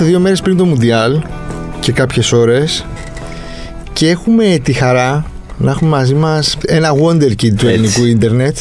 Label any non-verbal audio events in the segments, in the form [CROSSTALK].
Ε, είμαστε δύο μέρες πριν το Μουντιάλ και κάποιες ώρες και έχουμε τη χαρά να έχουμε μαζί μας ένα wonder kid του Έτσι. ελληνικού ίντερνετ.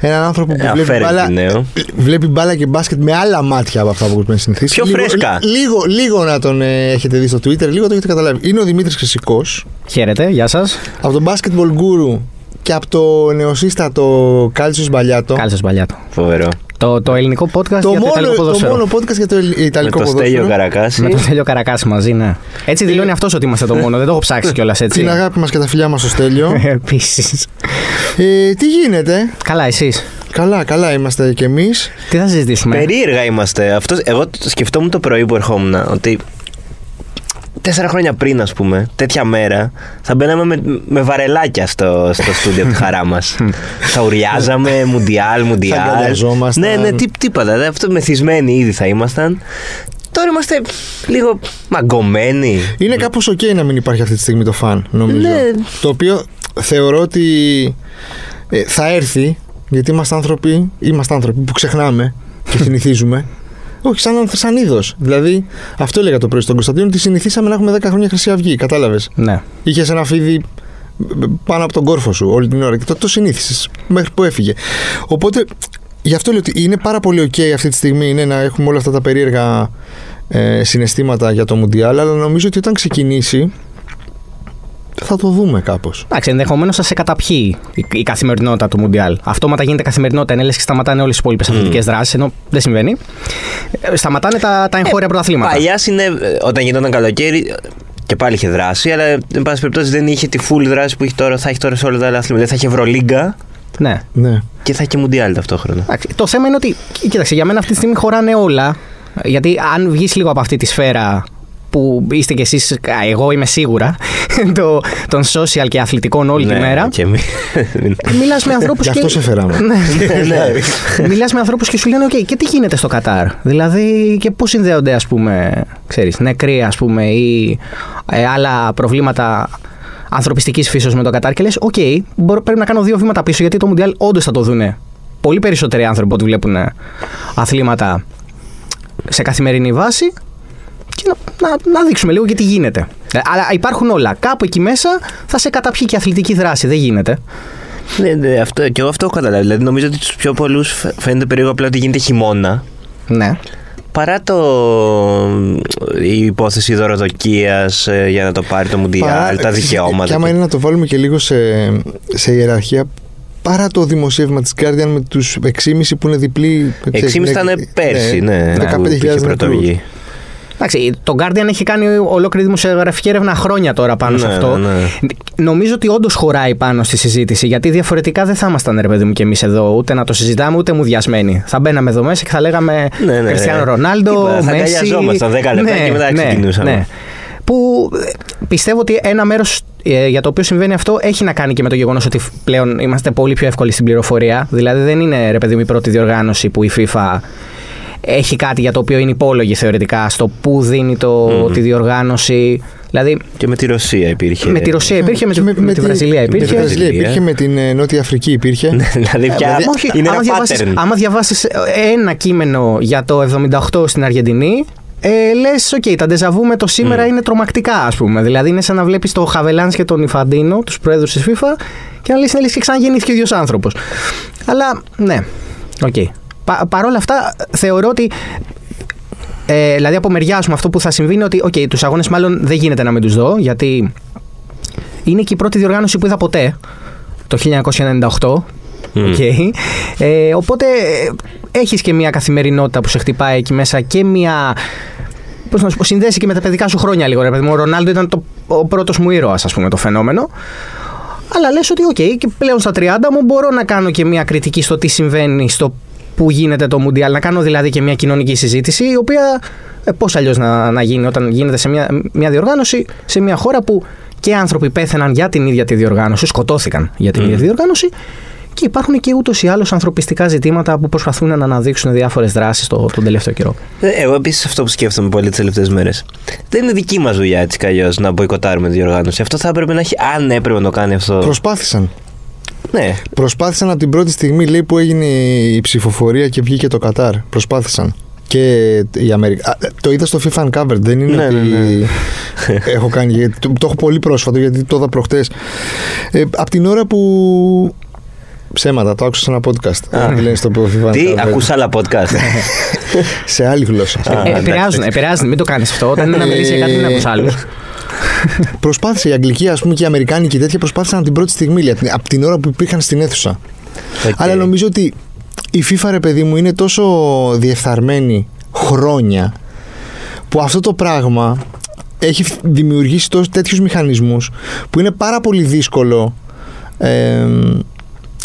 Έναν άνθρωπο που Ε, βλέπει αφαίρετη μπάλα, νέο. βλέπει μπάλα και μπάσκετ με άλλα μάτια από αυτά που έχουμε συνηθίσει. Πιο λίγο, φρέσκα. Λίγο, λίγο να τον ε, έχετε δει στο Twitter, λίγο το έχετε καταλάβει. Είναι ο Δημήτρης Χρυσικός Χαίρετε, γεια σας. από τον Basketball Guru και από το νεοσύστατο Κάλτσος Μπαλιάτο. Κάλεσε Μπαλιάτο. Φοβερό. Το, το ελληνικό podcast Το για το μόνο, Ιταλικό το ποδόσφαιρο. μόνο podcast για το Ελλ- Με Ιταλικό το Στέλιο ποδόσφαιρο. Καρακάση. Με τον Στέλιο Καρακάση μαζί, ναι. Έτσι δηλώνει αυτός ότι είμαστε το μόνο. Δεν το έχω ψάξει κιόλας έτσι. Την αγάπη μας και τα φιλιά μας στο Στέλιο. Επίσης. ε, τι γίνεται; Καλά, εσείς; Καλά, καλά είμαστε κι εμείς. Τι θα συζητήσουμε; Περίεργα είμαστε. Αυτός, εγώ το σκεφτόμουν το πρωί που ερχόμουν ότι τέσσερα χρόνια πριν, ας πούμε, τέτοια μέρα, θα μπαίναμε με, με βαρελάκια στο, στο στούντιο από τη χαρά μας. θα ουριάζαμε, μουντιάλ, μουντιάλ. αγκαλιαζόμασταν. Ναι, ναι, τι, τίποτα. δε, Αυτό μεθυσμένοι ήδη θα ήμασταν. Τώρα είμαστε λίγο μαγκωμένοι. Είναι κάπως ok να μην υπάρχει αυτή τη στιγμή το φαν, νομίζω. Ναι. Το οποίο θεωρώ ότι ε, θα έρθει, γιατί είμαστε άνθρωποι, είμαστε άνθρωποι που ξεχνάμε και [LAUGHS] συνηθίζουμε. Όχι, σαν, σαν είδος. Δηλαδή, αυτό έλεγα το πρωί στον Κωνσταντίνο, ότι συνηθίσαμε να έχουμε 10 χρόνια Χρυσή Αυγή. Κατάλαβες; Ναι. Είχες ένα φίδι πάνω από τον κόρφο σου όλη την ώρα και το, το συνήθισες μέχρι που έφυγε. Οπότε, γι' αυτό λέω ότι είναι πάρα πολύ ok αυτή τη στιγμή είναι να έχουμε όλα αυτά τα περίεργα ε, συναισθήματα για το Μουντιάλ, αλλά νομίζω ότι όταν ξεκινήσει θα το δούμε κάπως. Εντάξει, ενδεχομένως θα σε καταπιεί η, η καθημερινότητα του Μουντιάλ. Αυτόματα γίνεται καθημερινότητα, είναι λες και σταματάνε όλες τι υπόλοιπες αθλητικές δράσεις, ενώ δεν συμβαίνει. Ε, Σταματάνε τα, τα εγχώρια πρωταθλήματα. Παλιά είναι, ε, όταν γινόταν καλοκαίρι, και πάλι είχε δράση, αλλά εν πάση περιπτώσει δεν είχε τη full δράση που έχει τώρα, θα έχει τώρα σε όλα τα άλλα αθλήματα. Δεν θα έχει Ευρωλίγκα Ναι. Ναι. και θα έχει Μουντιάλ ταυτόχρονα. Εντάξει, το θέμα είναι ότι, κοίταξε, για μένα αυτή τη στιγμή χωράνε όλα. Γιατί αν βγεις λίγο από αυτή τη σφαίρα που είστε κι εσείς, εγώ είμαι σίγουρα, [LAUGHS] το, των social και αθλητικών όλη τη μέρα. Ναι, Και εμεί. Μιλάς με ανθρώπου Γι' αυτό σε φέραμε. [LAUGHS] Μιλάς με ανθρώπους και σου λένε: OK, και τι γίνεται στο Κατάρ; Δηλαδή, και πώς συνδέονται, ας πούμε, ξέρεις, νεκροί, ας πούμε, ή ε, άλλα προβλήματα ανθρωπιστικής φύσεως με το Κατάρ. Και λες: OK, μπορώ, πρέπει να κάνω δύο βήματα πίσω, γιατί το Μουντιάλ όντως θα το δούνε πολύ περισσότεροι άνθρωποι που βλέπουν ε, αθλήματα σε καθημερινή βάση και να, να, να δείξουμε λίγο και τι γίνεται. Ε, Αλλά υπάρχουν όλα. Κάπου εκεί μέσα θα σε καταπιεί και η αθλητική δράση. Δεν γίνεται. ναι, ναι, αυτό, και εγώ αυτό έχω καταλάβει. Δηλαδή, νομίζω ότι στου πιο πολλούς φαίνεται περίεργο απλά ότι γίνεται χειμώνα. Ναι. Παρά το, η υπόθεση δωροδοκίας για να το πάρει το Μουντιάλ, Παρά- τα δικαιώματα. Και άμα είναι να το βάλουμε και λίγο σε, σε ιεραρχία, παρά το δημοσίευμα της Guardian με τους 6,5 που είναι διπλή. 6,5 ήταν πέρσι, ναι. 15.000 που είχε νεκρούς. Πρωτοβγεί. Εντάξει, το Guardian έχει κάνει ολόκληρη δημοσιογραφική έρευνα χρόνια τώρα πάνω σε Ναι, αυτό. ναι. Νομίζω ότι όντως χωράει πάνω στη συζήτηση, γιατί διαφορετικά δεν θα ήμασταν, ρε παιδί μου, και εμείς εδώ, ούτε να το συζητάμε, ούτε μουδιασμένοι. Θα μπαίναμε εδώ μέσα και θα λέγαμε Ναι, ναι, Κριστιανό ναι. Ρονάλντο, Τίποτα, θα Μέση. αγκαλιαζόμασταν 10 λεπτά και μετά ξεκινούσαμε. Που ε, πιστεύω ότι ένα μέρος για το οποίο συμβαίνει αυτό έχει να κάνει και με το γεγονός ότι πλέον είμαστε πολύ πιο εύκολοι στην πληροφορία. Δηλαδή δεν είναι, ρε παιδί μου, η πρώτη διοργάνωση που η FIFA έχει κάτι για το οποίο είναι υπόλογη θεωρητικά στο πού δίνει το, τη διοργάνωση. Δηλαδή Και με τη Ρωσία υπήρχε. με τη Ρωσία υπήρχε, με, Και τη, με τη Βραζιλία Με τη υπήρχε. Βραζιλία υπήρχε, με την ε, Νότια Αφρική υπήρχε. [LAUGHS] δηλαδή πια Ε, όχι, είναι άμα ένα διαβάσεις, pattern. άμα διαβάσεις ένα κείμενο για το 78 στην Αργεντινή, ε, λες, οκ, τα ντεζαβού με το σήμερα είναι τρομακτικά, ας πούμε. Δηλαδή είναι σαν να βλέπεις το Χαβελάνζ και τον Ινφαντίνο, τους πρόεδρους της FIFA, και να λες, είναι λες και ξαναγεννήθηκε ο ίδιος άνθρωπος. Αλλά, ναι, οκ. Πα, Παρ' όλα αυτά, θεωρώ ότι ε, δηλαδή από μεριά μου αυτό που θα συμβεί είναι ότι okay, τους αγώνες μάλλον δεν γίνεται να μην τους δω γιατί είναι και η πρώτη διοργάνωση που είδα ποτέ το 1998 Οκ. Ε, οπότε ε, έχεις και μια καθημερινότητα που σε χτυπάει εκεί μέσα και μια πώς να σου πω, συνδέσει και με τα παιδικά σου χρόνια λίγο. Ρε, παιδί μου. Ο Ρονάλντο ήταν το, ο πρώτος μου ήρωας, ας πούμε, το φαινόμενο. Αλλά λες ότι, οκ, και πλέον στα 30 μου μπορώ να κάνω και μια κριτική στο τι συμβαίνει, στο που γίνεται το Μουντιάλ. Να κάνω δηλαδή και μια κοινωνική συζήτηση, η οποία ε, πώς αλλιώς να, να γίνει όταν γίνεται σε μια, μια διοργάνωση σε μια χώρα που και άνθρωποι πέθαναν για την ίδια τη διοργάνωση, σκοτώθηκαν για την ίδια τη διοργάνωση. Και υπάρχουν και ούτως ή άλλως ανθρωπιστικά ζητήματα που προσπαθούν να αναδείξουν διάφορες δράσεις το, τον τελευταίο καιρό. Ε, Εγώ επίσης αυτό που σκέφτομαι πολύ τις τελευταίες μέρες. Δεν είναι δική μας δουλειά έτσι κι αλλιώς να μποϊκοτάρουμε τη διοργάνωση. Αυτό θα έπρεπε να έχει. Αν έπρεπε να το κάνει αυτό. Προσπάθησαν. Ναι. Προσπάθησαν από την πρώτη στιγμή λέει, που έγινε η ψηφοφορία και βγήκε το Κατάρ. Προσπάθησαν. και η Αμερική. Α, Το είδα στο FIFA Uncovered, δεν είναι Ναι, ότι ναι, ναι. [LAUGHS] έχω κάνει. γιατί Το, το έχω πολύ πρόσφατο γιατί το είδα προχτές. Ε, από την ώρα που. Ψέματα, το άκουσα σε ένα podcast. Α. Τι λένε στο FIFA Τι, Uncovered. ακούς άλλα podcast; [LAUGHS] Σε άλλη γλώσσα. Α, Ε, εντάξει. επηρεάζουν, επηρεάζουν, μην το κάνεις αυτό. Όταν είναι να μιλήσεις για κάτι, μην ακούς άλλου. Προσπάθησε η Αγγλική, ας πούμε, και η Αμερικάνικη τέτοια προσπάθησαν από την πρώτη στιγμή, δηλαδή, από την ώρα που υπήρχαν στην αίθουσα. Οκ. Αλλά νομίζω ότι η FIFA, ρε παιδί μου, είναι τόσο διεφθαρμένη χρόνια που αυτό το πράγμα έχει δημιουργήσει τόσο τέτοιους μηχανισμούς που είναι πάρα πολύ δύσκολο ε,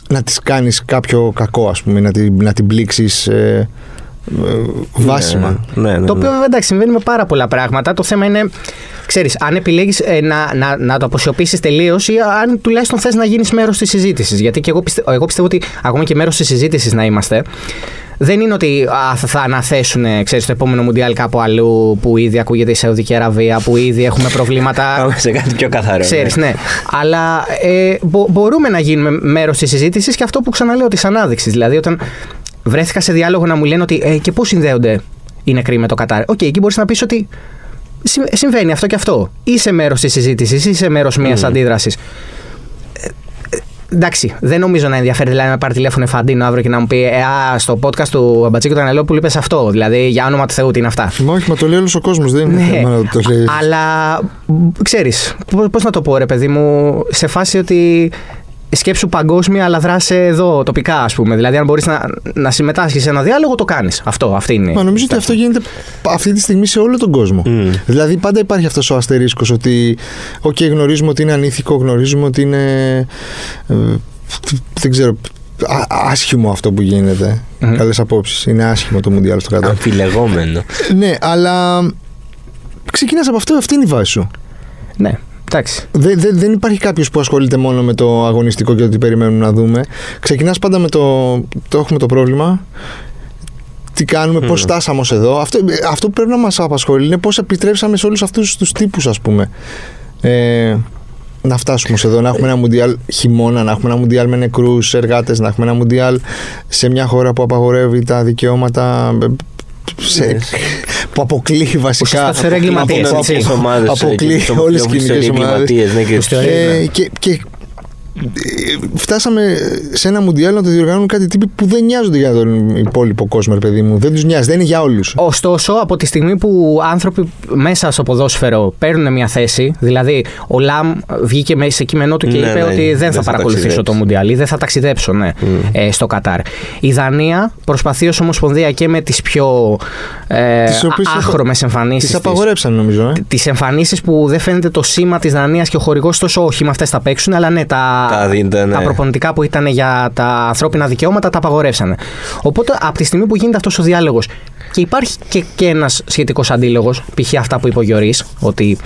να τις κάνεις κάποιο κακό, ας πούμε, να την, να την πλήξεις ε, ε, βάσιμα. Ναι, ναι, ναι. Το οποίο βέβαια εντάξει συμβαίνει με πάρα πολλά πράγματα. Το θέμα είναι, ξέρεις, αν επιλέγεις να, να, να το αποσιωπήσεις τελείως ή αν τουλάχιστον θες να γίνεις μέρος της συζήτησης. Γιατί και εγώ, πιστε, εγώ πιστεύω ότι ακόμα και μέρος της συζήτησης να είμαστε, δεν είναι ότι α, θα, θα αναθέσουν ξέρεις, το επόμενο Μουντιάλ κάπου αλλού που ήδη ακούγεται η Σαουδική Αραβία, που ήδη έχουμε προβλήματα. [LAUGHS] Πάμε σε κάτι πιο καθαρό. Ξέρεις, ναι. Αλλά ε, μπο- μπορούμε να γίνουμε μέρος της συζήτησης και αυτό που ξαναλέω της ανάδειξης. Δηλαδή, όταν βρέθηκα σε διάλογο να μου λένε ότι ε, και πώς συνδέονται οι νεκροί με το Κατάρ; Οκ, εκεί μπορείς να πεις ότι συ- συμβαίνει αυτό και αυτό. Είσαι μέρος της συζήτησης, είσαι μέρος μιας Mm. αντίδρασης. Εντάξει, δεν νομίζω να ενδιαφέρει δηλαδή, να με πάρει τηλέφωνο Ινφαντίνο αύριο και να μου πει ε, α, στο podcast του Αμπατσίκου Τανελόπουλου είπες αυτό. Δηλαδή, για όνομα του Θεού, τι είναι αυτά. Μα όχι, μα το λέει όλος ο κόσμος, δεν είναι Ναι, θέμα να το λέει. αλλά ξέρεις, πώς να το πω, ρε παιδί μου, σε φάση ότι σκέψου παγκόσμια, αλλά δράσε εδώ τοπικά, ας πούμε. Δηλαδή, αν μπορείς να, να συμμετάσχεις σε ένα διάλογο, το κάνεις. Αυτό, αυτή είναι. Μα νομίζω ότι αυτό γίνεται αυτή τη στιγμή σε όλο τον κόσμο. Μμ. Δηλαδή πάντα υπάρχει αυτός ο αστερίσκος ότι οκ γνωρίζουμε ότι είναι ανήθικο, γνωρίζουμε ότι είναι ε, δεν ξέρω α- άσχημο αυτό που γίνεται. Μμμ. Καλές απόψεις. Είναι άσχημο το Μουντιάλ στο κάτω. Αμφιλεγόμενο. ναι, αλλά ξεκινάς από αυτό, αυτή είναι η βάση σου. Ναι, εντάξει. Δεν, δεν, δεν υπάρχει κάποιος που ασχολείται μόνο με το αγωνιστικό και ότι περιμένουμε να δούμε. Ξεκινάς πάντα με το. Το έχουμε το πρόβλημα. Τι κάνουμε, πώς Μμμ. φτάσαμε ως εδώ. Αυτό, αυτό που πρέπει να μας απασχολεί είναι πώς επιτρέψαμε σε όλους αυτούς τους τύπους, ας πούμε. Ε, να φτάσουμε ως εδώ, να έχουμε ένα μουντιάλ χειμώνα, να έχουμε ένα μουντιάλ με νεκρούς εργάτες, να έχουμε ένα μουντιάλ σε μια χώρα που απαγορεύει τα δικαιώματα. Ε, Σε, Ναι. που αποκλείει βασικά. Ουσιαστικά τους εγκληματίες, από- έτσι. Κοινωνικές ομάδες, αποκλείει ε, και το- όλες τις πιο κοινωνικές ομάδες. εγκληματίες, ναι, και Τους θεωρεί, Ε, και, και ε, φτάσαμε σε ένα μουντιάλ να το διοργανώνουν κάτι τύποι που δεν νοιάζονται για τον υπόλοιπο κόσμο, ρε παιδί μου. Δεν τους νοιάζει, δεν είναι για όλους. Ωστόσο, από τη στιγμή που άνθρωποι μέσα στο ποδόσφαιρο παίρνουν μια θέση, δηλαδή ο Λαμ βγήκε με- σε κείμενό του και Ναι, είπε ναι, ότι δεν δεν θα θα παρακολουθήσω το ταξιδέψω. Μουντιάλ ή δεν θα ταξιδέψω ναι, ε, στο Κατάρ. Η Δανία προσπαθεί ως Ομοσπονδία και με τις πιο ε, Τις οποίες άχρωμες εμφανίσεις. Τις απαγορέψαν, νομίζω. Ε. τις εμφανίσεις που δεν φαίνεται το σήμα της Δανίας και ο χορηγός τόσο όχι με αυτές θα παίξουν, αλλά ναι, τα, Τα δίντα, ναι. τα προπονητικά που ήταν για τα ανθρώπινα δικαιώματα τα απαγορεύσανε. Οπότε από τη στιγμή που γίνεται αυτός ο διάλογος και υπάρχει και, και ένας σχετικός αντίλογος, π.χ. αυτά που είπε ο Γιώργης, ότι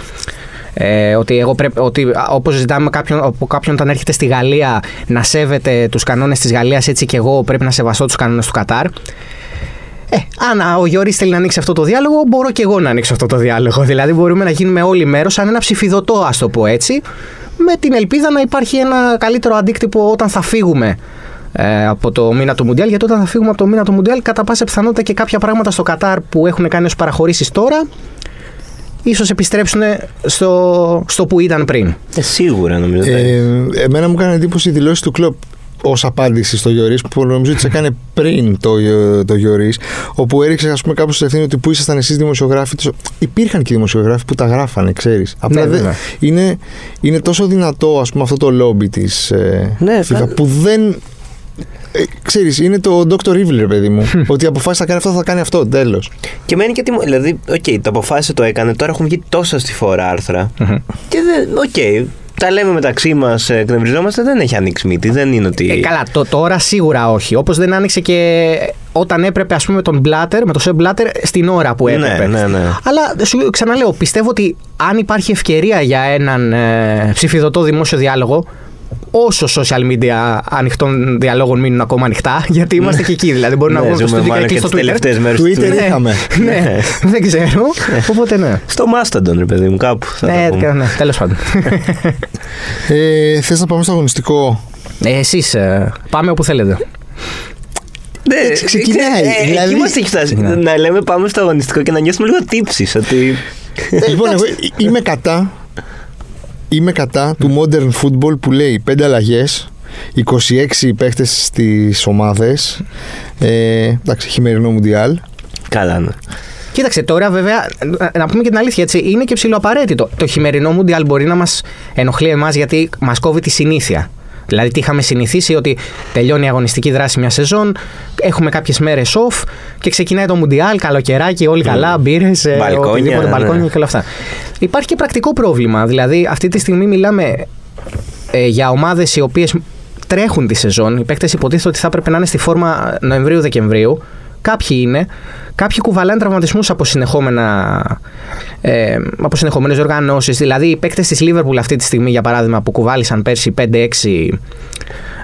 ε, ότι, εγώ πρέπει, ότι όπως ζητάμε κάποιον, από κάποιον όταν έρχεται στη Γαλλία να σέβεται τους κανόνες της Γαλλίας, έτσι και εγώ πρέπει να σεβαστώ τους κανόνες του Κατάρ. Ε, αν α, ο Γιώργης θέλει να ανοίξει αυτό το διάλογο, μπορώ και εγώ να ανοίξω αυτό το διάλογο. [LAUGHS] Δηλαδή, μπορούμε να γίνουμε όλοι μέρο, σαν ένα ψηφιδωτό, ας το πω έτσι, με την ελπίδα να υπάρχει ένα καλύτερο αντίκτυπο όταν θα φύγουμε ε, από το μήνα του Μουντιάλ. Γιατί όταν θα φύγουμε από το μήνα του Μουντιάλ, κατά πάσα πιθανότητα και κάποια πράγματα στο Κατάρ που έχουν κάνει ως παραχωρήσεις τώρα, ίσως επιστρέψουν στο, στο που ήταν πριν. Ε, σίγουρα νομίζω. ναι. Ε, εμένα μου έκανε εντύπωση η δηλώση του κλοπ ως απάντηση στο Γιωρίς που νομίζω ότι σε έκανε πριν το, το Γιωρίς όπου έριξε ας πούμε κάπως στην ευθύνη ότι που ήσασταν εσείς δημοσιογράφοι τους- υπήρχαν και δημοσιογράφοι που τα γράφανε ξέρεις απλά Ναι, δεν- βέβαια. είναι, είναι τόσο δυνατό ας πούμε αυτό το λόμπι της ε, Ναι, FIFA θα- που δεν ε, ξέρεις είναι το Dr. Evil ρε παιδί μου ότι αποφάσισε θα κάνει αυτό θα κάνει αυτό τέλος Και μένει και τιμο... Δηλαδή, οκ, το αποφάσισε, το έκανε. Τώρα έχουν βγει τόσα στη φορά άρθρα. Και δεν. Οκ, τα λέμε μεταξύ μας, εκνευριζόμαστε, δεν έχει ανοίξει μύτη. Δεν είναι ότι. Ε, καλά, το, τώρα σίγουρα όχι. Όπως δεν άνοιξε και όταν έπρεπε, ας πούμε, με τον Μπλάτερ, με τον Σεπ Μπλάτερ, στην ώρα που Ναι, έπρεπε. ναι, ναι. Αλλά σου ξαναλέω, πιστεύω ότι αν υπάρχει ευκαιρία για έναν ε, ψηφιδωτό δημόσιο διάλογο, όσο social media ανοιχτών διαλόγων μείνουν ακόμα ανοιχτά, [LAUGHS] γιατί είμαστε και εκεί. Δηλαδή, μπορεί να Ναι, βγούμε στο ζούμε στούντιο μάλλον και και στο τις Twitter. τελευταίες μέρες του Twitter Twitter. είχαμε [LAUGHS] ναι, δεν ξέρω. Οπότε ναι. Στο Mastodon, ρε παιδί μου, κάπου. Θα Ναι, τα πούμε. ναι, τέλος πάντων. ε, θες να πάμε στο αγωνιστικό; Ε, Εσείς πάμε όπου θέλετε. Ναι, Έτσι ξεκινάει. Ε, Δηλαδή- Εκεί μας έχει φτάσει. Ξεκινάει. Να λέμε πάμε στο αγωνιστικό και να νιώθουμε λίγο τύψεις ότι... λοιπόν, εγώ είμαι κατά. Είμαι κατά του modern football που λέει 5 αλλαγές, 26 παίχτες στις ομάδες. Ε, εντάξει, χειμερινό μουντιάλ. Καλά, ναι. Κοίταξε, τώρα βέβαια, να πούμε και την αλήθεια, έτσι, είναι και ψηλοαπαραίτητο. Το χειμερινό Μουντιάλ μπορεί να μας ενοχλεί εμάς γιατί μας κόβει τη συνήθεια. Δηλαδή, τι είχαμε συνηθίσει ότι τελειώνει η αγωνιστική δράση μια σεζόν, έχουμε κάποιες μέρες off και ξεκινάει το Μουντιάλ, καλοκαιράκι, όλοι καλά, μπύρες, Μπαλκόνια, οτιδήποτε, ναι. μπαλκόνια και όλα αυτά. Υπάρχει και πρακτικό πρόβλημα. Δηλαδή, αυτή τη στιγμή μιλάμε ε, για ομάδες οι οποίες τρέχουν τη σεζόν. Οι παίκτες υποτίθεται ότι θα έπρεπε να είναι στη φόρμα Νοεμβρίου-Δεκεμβρίου. Κάποιοι είναι. Κάποιοι κουβαλάνε τραυματισμούς από, συνεχόμενα, ε, από συνεχόμενες οργανώσει. Δηλαδή, οι παίκτες της Λίβερπουλ αυτή τη στιγμή, για παράδειγμα, που κουβάλισαν πέρσι 5-6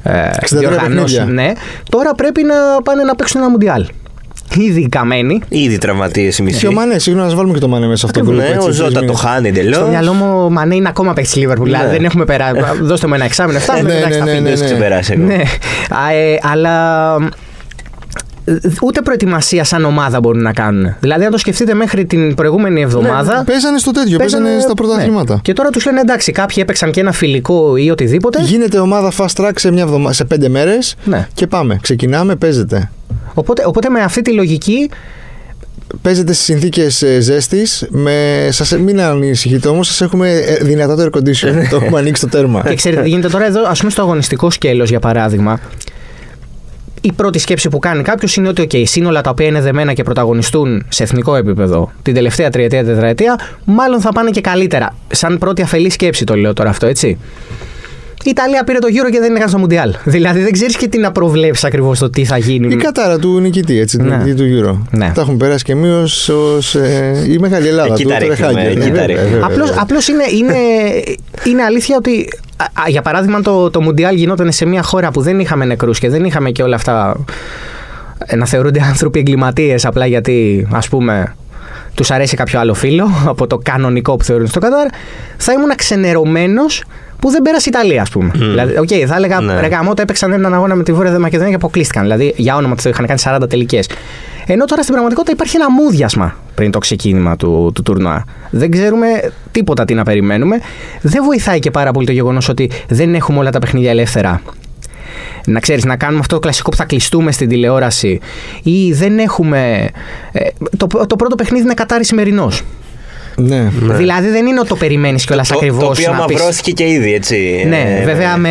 ε, 63 διοργανώσεις, παιχνίδια. ναι, τώρα πρέπει να πάνε να παίξουν ένα Μουντιάλ. Ήδη καμένοι. Ήδη τραυματίες η μισή. Και ο Μανέ, συγγνώμη, να βάλουμε και το Μανέ μέσα σε αυτό το Ναι, group, ο έτσι, Ζώτα τρεις το μήνες. χάνει Στο εντελώ. μυαλό μου, ο Μανέ είναι ακόμα παίκτης της Λίβερπουλ. Δηλαδή, Ναι. δεν έχουμε περάσει. [LAUGHS] Δώστε μου ένα εξάμεινο, φτάνουμε. Ναι, εντάξει, θα ναι, φύγει. ναι, Δεν ναι. έχει ξεπεράσει εγώ. Ναι, Α, ε, αλλά ε, ούτε προετοιμασία σαν ομάδα μπορούν να κάνουν. Δηλαδή, αν το σκεφτείτε μέχρι την προηγούμενη εβδομάδα. Ναι, παίζανε στο τέτοιο, παίζανε στα πρωταθλήματα. ναι. Και τώρα τους λένε εντάξει, κάποιοι έπαιξαν και ένα φιλικό ή οτιδήποτε. Γίνεται ομάδα fast track σε, μια εβδομα... σε πέντε μέρες Ναι. και πάμε. Ξεκινάμε, παίζετε. Οπότε, οπότε με αυτή τη λογική Παίζετε στις συνθήκες ζέστης. Με... Σας... Μην ανησυχείτε όμως, σας έχουμε ε, δυνατό το air condition. [LAUGHS] το έχουμε ανοίξει το τέρμα. Και ξέρετε τι γίνεται τώρα εδώ, ας πούμε στο αγωνιστικό σκέλος για παράδειγμα. Η πρώτη σκέψη που κάνει κάποιος είναι ότι okay, σύνολα τα οποία είναι δεμένα και πρωταγωνιστούν σε εθνικό επίπεδο την τελευταία τριετία, τετραετία, μάλλον θα πάνε και καλύτερα. Σαν πρώτη αφελή σκέψη το λέω τώρα αυτό, έτσι. Η Ιταλία πήρε το γύρο και δεν είναι καν στο Μουντιάλ. Δηλαδή δεν ξέρεις και τι να προβλέψεις ακριβώς το τι θα γίνει. Η κατάρα του νικητή, έτσι, την Ναι. νικητή του γύρω. Ναι. Τα έχουν περάσει και εμεί ως ε, η Μεγάλη Ελλάδα. Εκεί του τα ρίχνουμε, Τρεχάγκερ. εκεί Ναι, τα βέβαια, ρίχνουμε. βέβαια, Απλώς, βέβαια. απλώς είναι, είναι, είναι αλήθεια ότι α, α, για παράδειγμα αν το, το Μουντιάλ γινόταν σε μια χώρα που δεν είχαμε νεκρούς και δεν είχαμε και όλα αυτά ε, να θεωρούνται άνθρωποι εγκληματίες απλά γιατί ας πούμε τους αρέσει κάποιο άλλο φύλο από το κανονικό που θεωρούν στο Κατάρ θα ήμουν ξενερωμένος που δεν πέρασε η Ιταλία, ας πούμε. Δηλαδή, οκ, θα έλεγα Ναι. ρε γαμώτο, έπαιξαν έναν αγώνα με τη Βόρεια Μακεδονία και αποκλείστηκαν. Δηλαδή, για όνομα του Θεού είχαν κάνει 40 τελικές. Ενώ τώρα στην πραγματικότητα υπάρχει ένα μούδιασμα πριν το ξεκίνημα του, του τουρνουά. Δεν ξέρουμε τίποτα τι να περιμένουμε. Δεν βοηθάει και πάρα πολύ το γεγονός ότι δεν έχουμε όλα τα παιχνίδια ελεύθερα. Να ξέρεις, να κάνουμε αυτό το κλασικό που θα κλειστούμε στην τηλεόραση ή δεν έχουμε... ε, το, το πρώτο παιχνίδι είναι Κατάρι σημερινός. Ναι. Δηλαδή δεν είναι ότι το περιμένεις κιόλας Το, το ακριβώς οποίο να πεις... αμαυρώθηκε και ήδη, έτσι. Ναι, Ε, βέβαια με...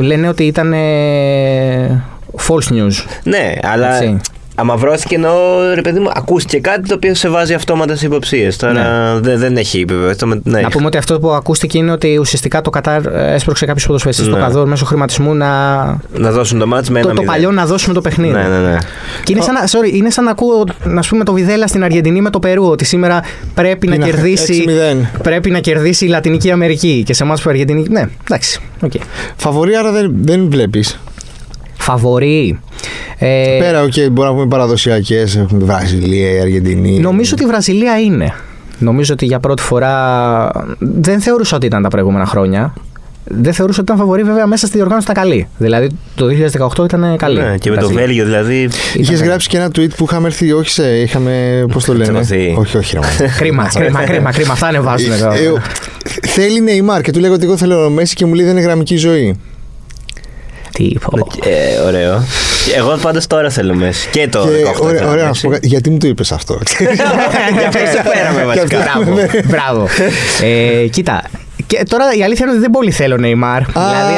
λένε ότι ήταν ε, false news. Ναι, αλλά Έτσι. Αμαυρώθηκε ενώ ρε παιδί μου, ακούστηκε κάτι το οποίο σε βάζει αυτόματα σε υποψίες. Τώρα δεν, δεν έχει επιβεβαιώσει. Το με- Ναι. Να πούμε ότι αυτό που ακούστηκε είναι ότι ουσιαστικά το Κατάρ ε, έσπρωξε κάποιους ποδοσφαιριστές στο Ναι. Καδόρ μέσω χρηματισμού να. Να δώσουν το μάτς με Το, ένα το μηδέν. παλιό να δώσουμε το παιχνίδι. Ναι, ναι, ναι. Και είναι σαν, να, sorry, είναι σαν να ακούω να πούμε, το Βιδέλα στην Αργεντινή με το Περού. Ότι σήμερα πρέπει να Είναι κερδίσει. 6-0. Πρέπει να κερδίσει η Λατινική Αμερική. Και σε εμά που η Αργεντινή. Ναι, εντάξει. Okay. Φαβορί, άρα δεν, δεν βλέπεις. Φαβορί. Ε, Πέρα, οκ, μπορούμε να πούμε παραδοσιακές. Έχουμε Βραζιλία, η Αργεντινή. Νομίζω ότι η Βραζιλία είναι. Νομίζω ότι για πρώτη φορά. Δεν θεωρούσα ότι ήταν τα προηγούμενα χρόνια. Δεν θεωρούσα ότι ήταν φαβορί, βέβαια, μέσα στη διοργάνωση ήταν καλή. Δηλαδή το 2018 ήταν καλή. Ναι, και με το Βραζιλία. Βέλγιο δηλαδή. Είχες γράψει και ένα tweet που είχαμε έρθει, όχι σε. Είχαμε. Πώς το [LAUGHS] λένε; Τσακωθεί. όχι, όχι, ρε, μάνα. [LAUGHS] Κρίμα, κρίμα, κρίμα, κρίμα. Αυτά ανεβάζουν εδώ. Ε, ο- Θέλει Νεϊμάρ και του λέγω ότι εγώ θέλω Μέση και μου λέει δεν είναι γραμμική ζωή. Τι πω. Ε, ωραίο. Εγώ πάντως τώρα θέλω Μέση. Και το Και 18 ωραία, θέλω ωραία, να Μέση. σου πω κάτι. Γιατί μου το είπες αυτό. [LAUGHS] Γι' αυτό σε φέραμε βασικά. Μπράβο. Μπράβο. [LAUGHS] Ε, κοίτα. Και τώρα η αλήθεια είναι ότι δεν πολύ θέλω Νεϊμάρ. Δηλαδή,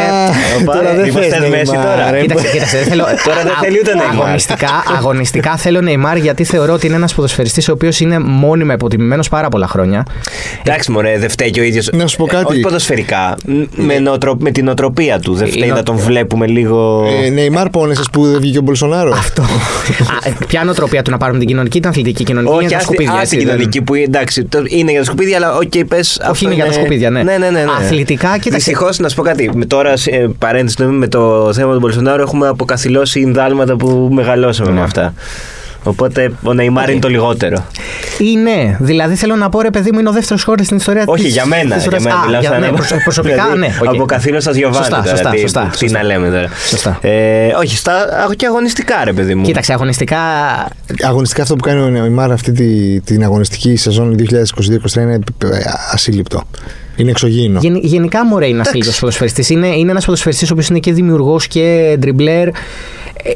ε, Οπα, τώρα δεν μήπως θες θες Μέση Νεϊμάρ, τώρα. ρε. Κοίταξε, κοίταξε, δεν θέλω. [LAUGHS] Τώρα δεν α- θέλει ούτε Neymar. Αγωνιστικά, αγωνιστικά θέλω Νεϊμάρ γιατί θεωρώ ότι είναι ένας ποδοσφαιριστής ο οποίος είναι μόνιμα υποτιμημένος πάρα πολλά χρόνια. Εντάξει, μωρέ, δεν φταίει και ο ίδιος. Να σου πω κάτι. Όχι ποδοσφαιρικά. Με, νοοτρο- με τη νοοτροπία του. Δεν φταίει Είναι- να τον βλέπουμε λίγο. Ε, Νεϊμάρ πόνεσε που δεν βγήκε ο Μπολσονάρο; Αυτό. Α, ε, Ποια νοοτροπία του να πάρουμε την κοινωνική, την αθλητική κοινωνική Όχι, είναι τα άστη- σκουπίδια. άστη έτσι, την δεν- κοινωνική που εντάξει, το- είναι για τα σκουπίδια, αλλά οκ, πες. Όχι, είναι για τα σκουπίδια, ναι. Ναι, ναι, ναι. ναι. Αθλητικά, κοίταξε. Δυστυχώς, να σου πω κάτι. με- Τώρα, ε, παρένθεση, ναι, με το θέμα του Μπολσονάρου έχουμε αποκαθηλώσει ινδάλματα που μεγαλώσαμε με αυτά. Οπότε ο Νεϊμάρ είναι το λιγότερο. Είναι. Δηλαδή θέλω να πω ρε παιδί μου, είναι ο δεύτερος σκόρερ στην ιστορία Όχι, της- για μένα. της Για ιστορίας. μένα Α, μιλάω για- σαν ναι, ένα- προσω- προσωπικά, [LAUGHS] δηλαδή, ναι. οκ. Αποκαθήλωσα Τζιοβάνι. Σωστά, τώρα, σωστά, τι- σωστά, Τι σωστά. να λέμε τώρα. Σωστά. Ε, όχι, στα, και αγωνιστικά, ρε παιδί μου. Κοίταξε, αγωνιστικά. Αγωνιστικά αυτό που κάνει ο Νεϊμάρ αυτή τη, την αγωνιστική σεζόν 2022-2023 είναι ε, ασύλληπτο. Είναι εξωγήινο. Γεν, γενικά μωρέ είναι ένας λίγο ποδοσφαιριστής. Είναι, είναι ένας ποδοσφαιριστής ο οποίος είναι και δημιουργός και ντριμπλέρ. Ε,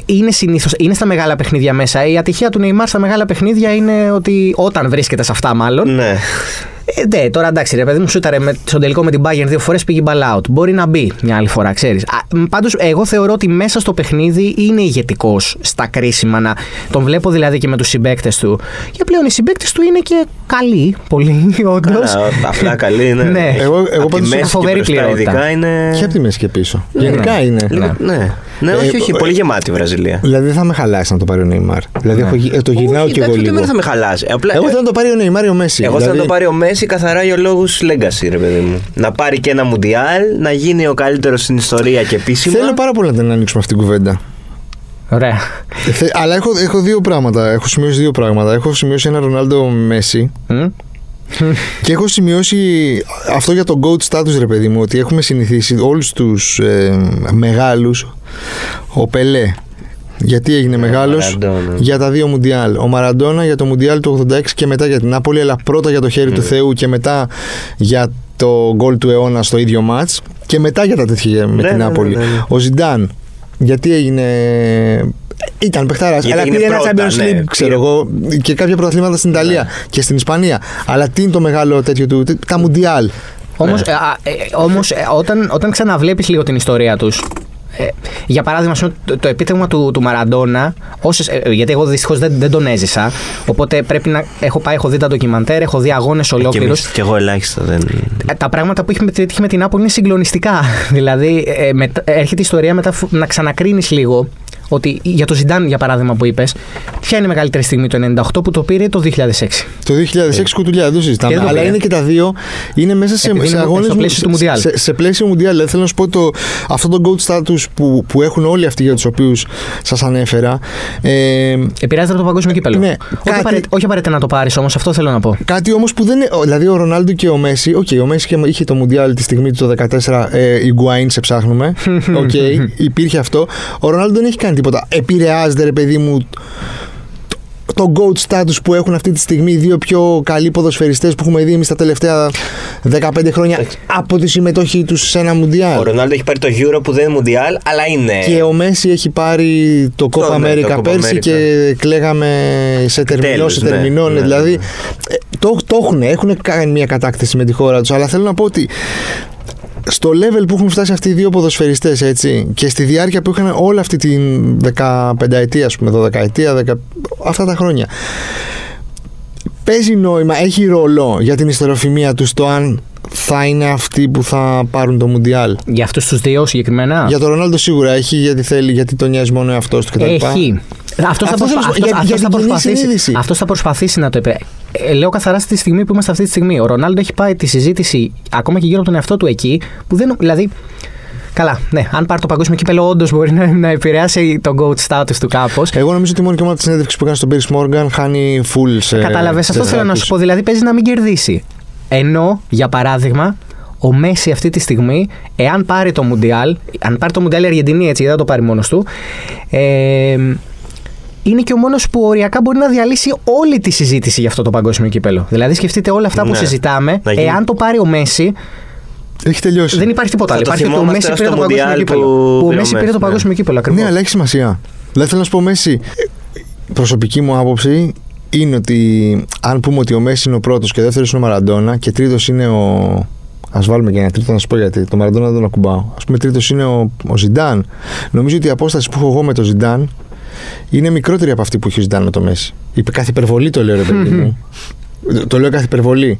Είναι συνήθως, είναι στα μεγάλα παιχνίδια μέσα. Η ατυχία του Νεϊμάρ στα μεγάλα παιχνίδια είναι ότι όταν βρίσκεται σε αυτά, μάλλον. Ναι. Ε, ναι, τώρα εντάξει, ρε παιδί μου, σούταρε με, στον τελικό με την Bayern δύο φορές πήγε ball out. Μπορεί να μπει μια άλλη φορά, ξέρεις. Πάντως, εγώ θεωρώ ότι μέσα στο παιχνίδι είναι ηγετικός στα κρίσιμα. Να, τον βλέπω δηλαδή και με τους συμπαίκτες του. Και πλέον οι συμπαίκτες του είναι και καλοί, πολύ, [LAUGHS] όντως. Καλά, απλά καλή είναι. Ναι. Εγώ- εγώ Απ' τη πάντως μέση έχω φοβερή και μπροστά πληρότητα. Ειδικά είναι. Και από τη μέση και πίσω. Γενικά είναι. Λίγο- Ναι. Ναι, Ε, όχι, όχι. ε, Πολύ γεμάτη η Βραζιλία. Δηλαδή δεν θα με χαλάσει να το πάρει ο Νεϊμάρ. Δηλαδή έχω γι- ε, το γυρνάω Όχι, κι εγώ εντάξει, ούτε λίγο. εμένα θα με χαλάσει. Απλά, Εγώ ε, θέλω να το πάρει ο Νεϊμάρ ή ο Μέση. εγώ θέλω να Δηλαδή, το πάρει ο Μέση καθαρά για λόγους legacy, ρε παιδί μου. Να πάρει και ένα Μουντιάλ, να γίνει ο καλύτερος στην ιστορία και επίσημα. Θέλω πάρα πολύ να την ανοίξουμε αυτή την κουβέντα. Ωραία. Ε, θε- Αλλά έχω, έχω δύο πράγματα. Έχω σημειώσει δύο πράγματα. Έχω σημειώσει ένα Ρονάλντο Μέση Μμ. και έχω σημειώσει αυτό για το GOAT status, ρε παιδί μου, ότι έχουμε συνηθίσει όλους τους ε, μεγάλους, ο Πελέ, γιατί έγινε μεγάλος Μαραντόνα. για τα δύο Μουντιάλ. Ο Μαραντόνα για το Μουντιάλ του 86 και μετά για την Νάπολη, αλλά πρώτα για το χέρι του Θεού και μετά για το γκολ του αιώνα στο ίδιο μάτς και μετά για τα τέτοια με Ναι, την ναι, ναι, Νάπολη. ναι, ναι. Ο Ζιντάν, γιατί έγινε. Ήταν παιχτάρας, Γιατί αλλά έγινε πήρε ένα πρώτα, Champions ναι, League, ξέρω πήρε. εγώ, και κάποια πρωταθλήματα στην Ιταλία και στην Ισπανία. Αλλά τι είναι το μεγάλο τέτοιο του, τα Μουντιάλ. Όμως, Ναι. ε, α, ε, όμως ε, όταν, όταν ξαναβλέπεις λίγο την ιστορία τους ε, για παράδειγμα, ας πούμε, το, το επίτευγμα του, του Μαραντόνα, όσες, ε, γιατί εγώ δυστυχώς δεν, δεν τον έζησα. Οπότε πρέπει να. Έχω πάει, έχω δει τα ντοκιμαντέρ, έχω δει αγώνες Και, ολόκληρους. εμείς, και εγώ ελάχιστα δεν. Τα πράγματα που έχει πετύχει με την Άπολη είναι συγκλονιστικά. [LAUGHS] δηλαδή, ε, μετ- έρχεται η ιστορία μετά φου- να ξανακρίνεις λίγο ότι για το Ζιντάν, για παράδειγμα, που είπες, ποια είναι η μεγαλύτερη στιγμή το 98 που το πήρε το 2006. Το 2006 κουτουλιά, δεν το συζητάμε. Και δεν το Αλλά πήρε. είναι και τα δύο. Είναι μέσα σε, Επειδή σε είναι αγώνες. στο πλαίσιο του Μουντιάλ. Σε, σε πλαίσιο Μουντιάλ. Δηλαδή θέλω να σου πω το, αυτό το GOAT status που, που έχουν όλοι αυτοί για τους οποίους σας ανέφερα. Ε, Επηρεάζεται από το παγκόσμιο κύπελο. Ναι, όχι, κάτι- απαραίτητα, όχι απαραίτητα να το πάρεις όμως, αυτό θέλω να πω. Κάτι όμως που δεν είναι. Δηλαδή ο Ρονάλντο και ο Μέση. Οκ, ο Μέσι είχε- είχε το Μουντιάλ τη στιγμή του το 2014. Ε, Ιγκουαΐν σε ψάχνουμε. [LAUGHS] Οκ, υπήρχε αυτό. Ο Ρονάλντο δεν έχει κάνει τίποτα. Επηρεάζεται, ρε παιδί μου, το GOAT status που έχουν αυτή τη στιγμή οι δύο πιο καλοί ποδοσφαιριστές που έχουμε δει εμείς τα τελευταία 15 χρόνια από τη συμμετοχή τους σε ένα Ο Μουντιάλ. Ρονάλντο έχει πάρει το Euro που δεν είναι Μουντιάλ, αλλά είναι. Και ο Μέση έχει πάρει το Copa Το, ναι, το America Copa πέρσι America. και κλαίγαμε σε τερμινό, Επιτέλους, σε ναι. τερμινό. Ναι, δηλαδή, ναι. ε, το, το έχουν, έχουν κάνει μια κατάκτηση με τη χώρα τους, αλλά θέλω να πω ότι στο level που έχουν φτάσει αυτοί οι δύο ποδοσφαιριστές έτσι, και στη διάρκεια που είχαν όλη αυτή την 15 ετία, ας πούμε, 12 ετία, 10, αυτά τα χρόνια. Παίζει νόημα, έχει ρόλο για την ιστοριοφημία τους το αν θα είναι αυτοί που θα πάρουν το Μουντιάλ. Για αυτούς τους δύο συγκεκριμένα; Για τον Ρονάλντο σίγουρα έχει, γιατί θέλει, γιατί τον νοιάζει μόνο εαυτός του κτλ. Έχει. Αυτός θα, Αυτός προσπα... θέλω να σου πω, αυτός- για- αυτός για θα την κοινή προσπαθήσει. συνείδηση. αυτός θα προσπαθήσει να το επέ... Ε, λέω καθαρά στη στιγμή που είμαστε αυτή τη στιγμή. Ο Ρονάλντο έχει πάει τη συζήτηση ακόμα και γύρω από τον εαυτό του εκεί. Που δεν, δηλαδή, Καλά, ναι. Αν πάρει το παγκόσμιο κύπελο, όντως μπορεί να, να επηρεάσει τον GOAT status του κάπως. Εγώ νομίζω ότι μόνο και μόνο της συνέντευξης που έκανε στον Πίρι Μόργαν χάνει full σε. Κατάλαβες, σε αυτό θέλω να δράκους. σου πω. Δηλαδή, παίζει να μην κερδίσει. Ενώ, για παράδειγμα, ο Μέση αυτή τη στιγμή, εάν πάρει το Μουντιάλ, αν πάρει το Μουντιάλ η Αργεντινή έτσι, δεν θα το πάρει μόνος του, ε, είναι και ο μόνος που οριακά μπορεί να διαλύσει όλη τη συζήτηση για αυτό το παγκόσμιο κύπελο. Δηλαδή, σκεφτείτε όλα αυτά που Ναι. συζητάμε, Να γίνει- εάν το πάρει ο Μέση, Έχει τελειώσει. δεν υπάρχει τίποτα Θα άλλο. το Υπάρχει ότι ο θυμόμαστε Μέση ως πήρε το το παγκόσμιο Μουντιάλ κύπελο. που Που ο πήρε ο Μέση πήρε Μέση, το ναι. παγκόσμιο κύπελο ακριβώς. Ναι, αλλά έχει σημασία. Δηλαδή θέλω να σου πω, Μέση, η προσωπική μου άποψη είναι ότι αν πούμε ότι ο Μέση είναι ο πρώτος και ο δεύτερος είναι ο Μαραντόνα και τρίτος είναι ο. Α βάλουμε και ένα τρίτο να σου πω γιατί. Το Μαραντόνα δεν τον ακουμπάω. Α πούμε, τρίτος είναι ο, ο Ζιντάν. Νομίζω ότι η απόσταση που έχω εγώ με τον Ζιντάν είναι μικρότερη από αυτή που έχει ο Ζιντάν με το Μέση. Η κάθε υπερβολή το λέω, ρε παιδί μου. [LAUGHS] Το λέω κάθε υπερβολή.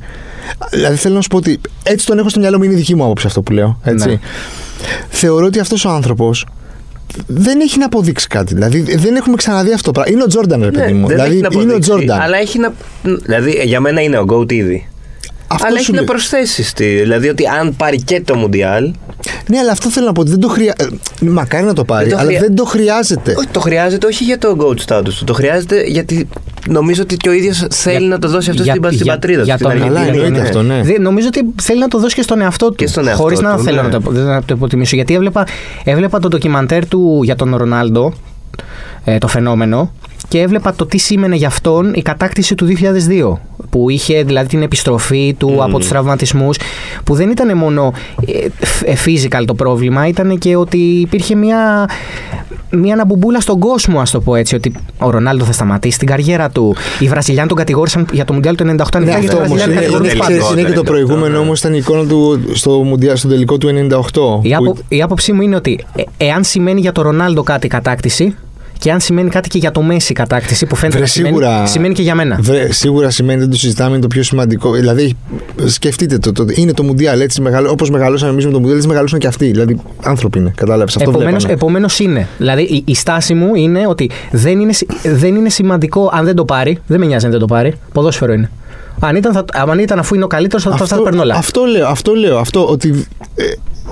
Δηλαδή θέλω να σου πω ότι έτσι τον έχω στο μυαλό μου, είναι η δική μου άποψη αυτό που λέω. Έτσι. Ναι. Θεωρώ ότι αυτός ο άνθρωπος δεν έχει να αποδείξει κάτι. Δηλαδή δεν έχουμε ξαναδεί αυτό το πράγμα. Είναι ο Τζόρνταν, ρε παιδί μου. Ναι, δεν δηλαδή έχει να είναι ο αποδείξει, Τζόρνταν. Αλλά έχει να. Δηλαδή για μένα είναι ο GOAT ήδη. Αυτό αλλά σου έχει να λέω. προσθέσεις. στη- Δηλαδή ότι αν πάρει και το Μουντιάλ. Ναι, αλλά αυτό θέλω να πω ότι δεν το χρειάζεται. Μακάρι να το πάρει, Δεν το αλλά χρεια- δεν το χρειάζεται. Όχι, το χρειάζεται όχι για το GOAT status του. Το χρειάζεται γιατί νομίζω ότι και ο ίδιος θέλει Για- να το δώσει αυτό για- στην, στην για- πατρίδα για του. στην τον- Καλά, Αργεντινή. εννοείται Ναι. αυτό, ναι. Δε- νομίζω ότι θέλει να το δώσει και στον εαυτό του. Και στον εαυτό Χωρίς να του, θέλω ναι. να το, να το υποτιμήσω. Γιατί έβλεπα, έβλεπα το ντοκιμαντέρ του για τον Ρονάλντο, ε, το φαινόμενο, και έβλεπα το τι σήμαινε για αυτόν η κατάκτηση του 2002. Που είχε δηλαδή την επιστροφή του από τους τραυματισμούς, που δεν ήταν μόνο ε, ε, physical το πρόβλημα, ήταν και ότι υπήρχε μια, μια αναμπομπούλα στον κόσμο, ας το πω έτσι. Ότι ο Ρονάλντο θα σταματήσει την καριέρα του. Οι Βραζιλιάνοι τον κατηγόρησαν για το Μουντιάλ του 98. Αν Ναι, ήταν για αυτό το όμως Βραζιλιάνοι είναι, κατηγορούν είναι, τους ξέρεις, πάντες. είναι και το 98, προηγούμενο ναι. όμως ήταν η εικόνα του στο, μουντιά, στο τελικό του 98. Η, που- άπο, η άποψή μου είναι ότι ε, εάν σημαίνει για το Ρονάλντο κάτι η κατάκτηση και αν σημαίνει κάτι και για το Μέση η κατάκτηση που φαίνεται Βρε, να σημαίνει, σίγουρα- σημαίνει και για μένα. Βρε, σίγουρα σημαίνει δεν το συζητάμε, είναι το πιο σημαντικό. Δηλαδή, σκεφτείτε το. το είναι το Μουντιάλ. Έτσι, μεγαλώ, όπως μεγαλώσαμε εμείς με το Μουντιάλ, έτσι μεγαλώσαν και αυτοί. Δηλαδή, άνθρωποι είναι. Κατάλαβες. Αυτό Επομένως, βλέπαμε. επομένως είναι. Δηλαδή η, η στάση μου είναι ότι δεν είναι, σι- δεν είναι σημαντικό αν δεν το πάρει. Δεν με νοιάζει αν δεν το πάρει. Ποδόσφαιρο είναι. Αν ήταν, θα, αν ήταν αφού είναι ο καλύτερος, θα, θα, θα τα παίρνω όλα. αυτό λέω, αυτό λέω. Αυτό ότι ε,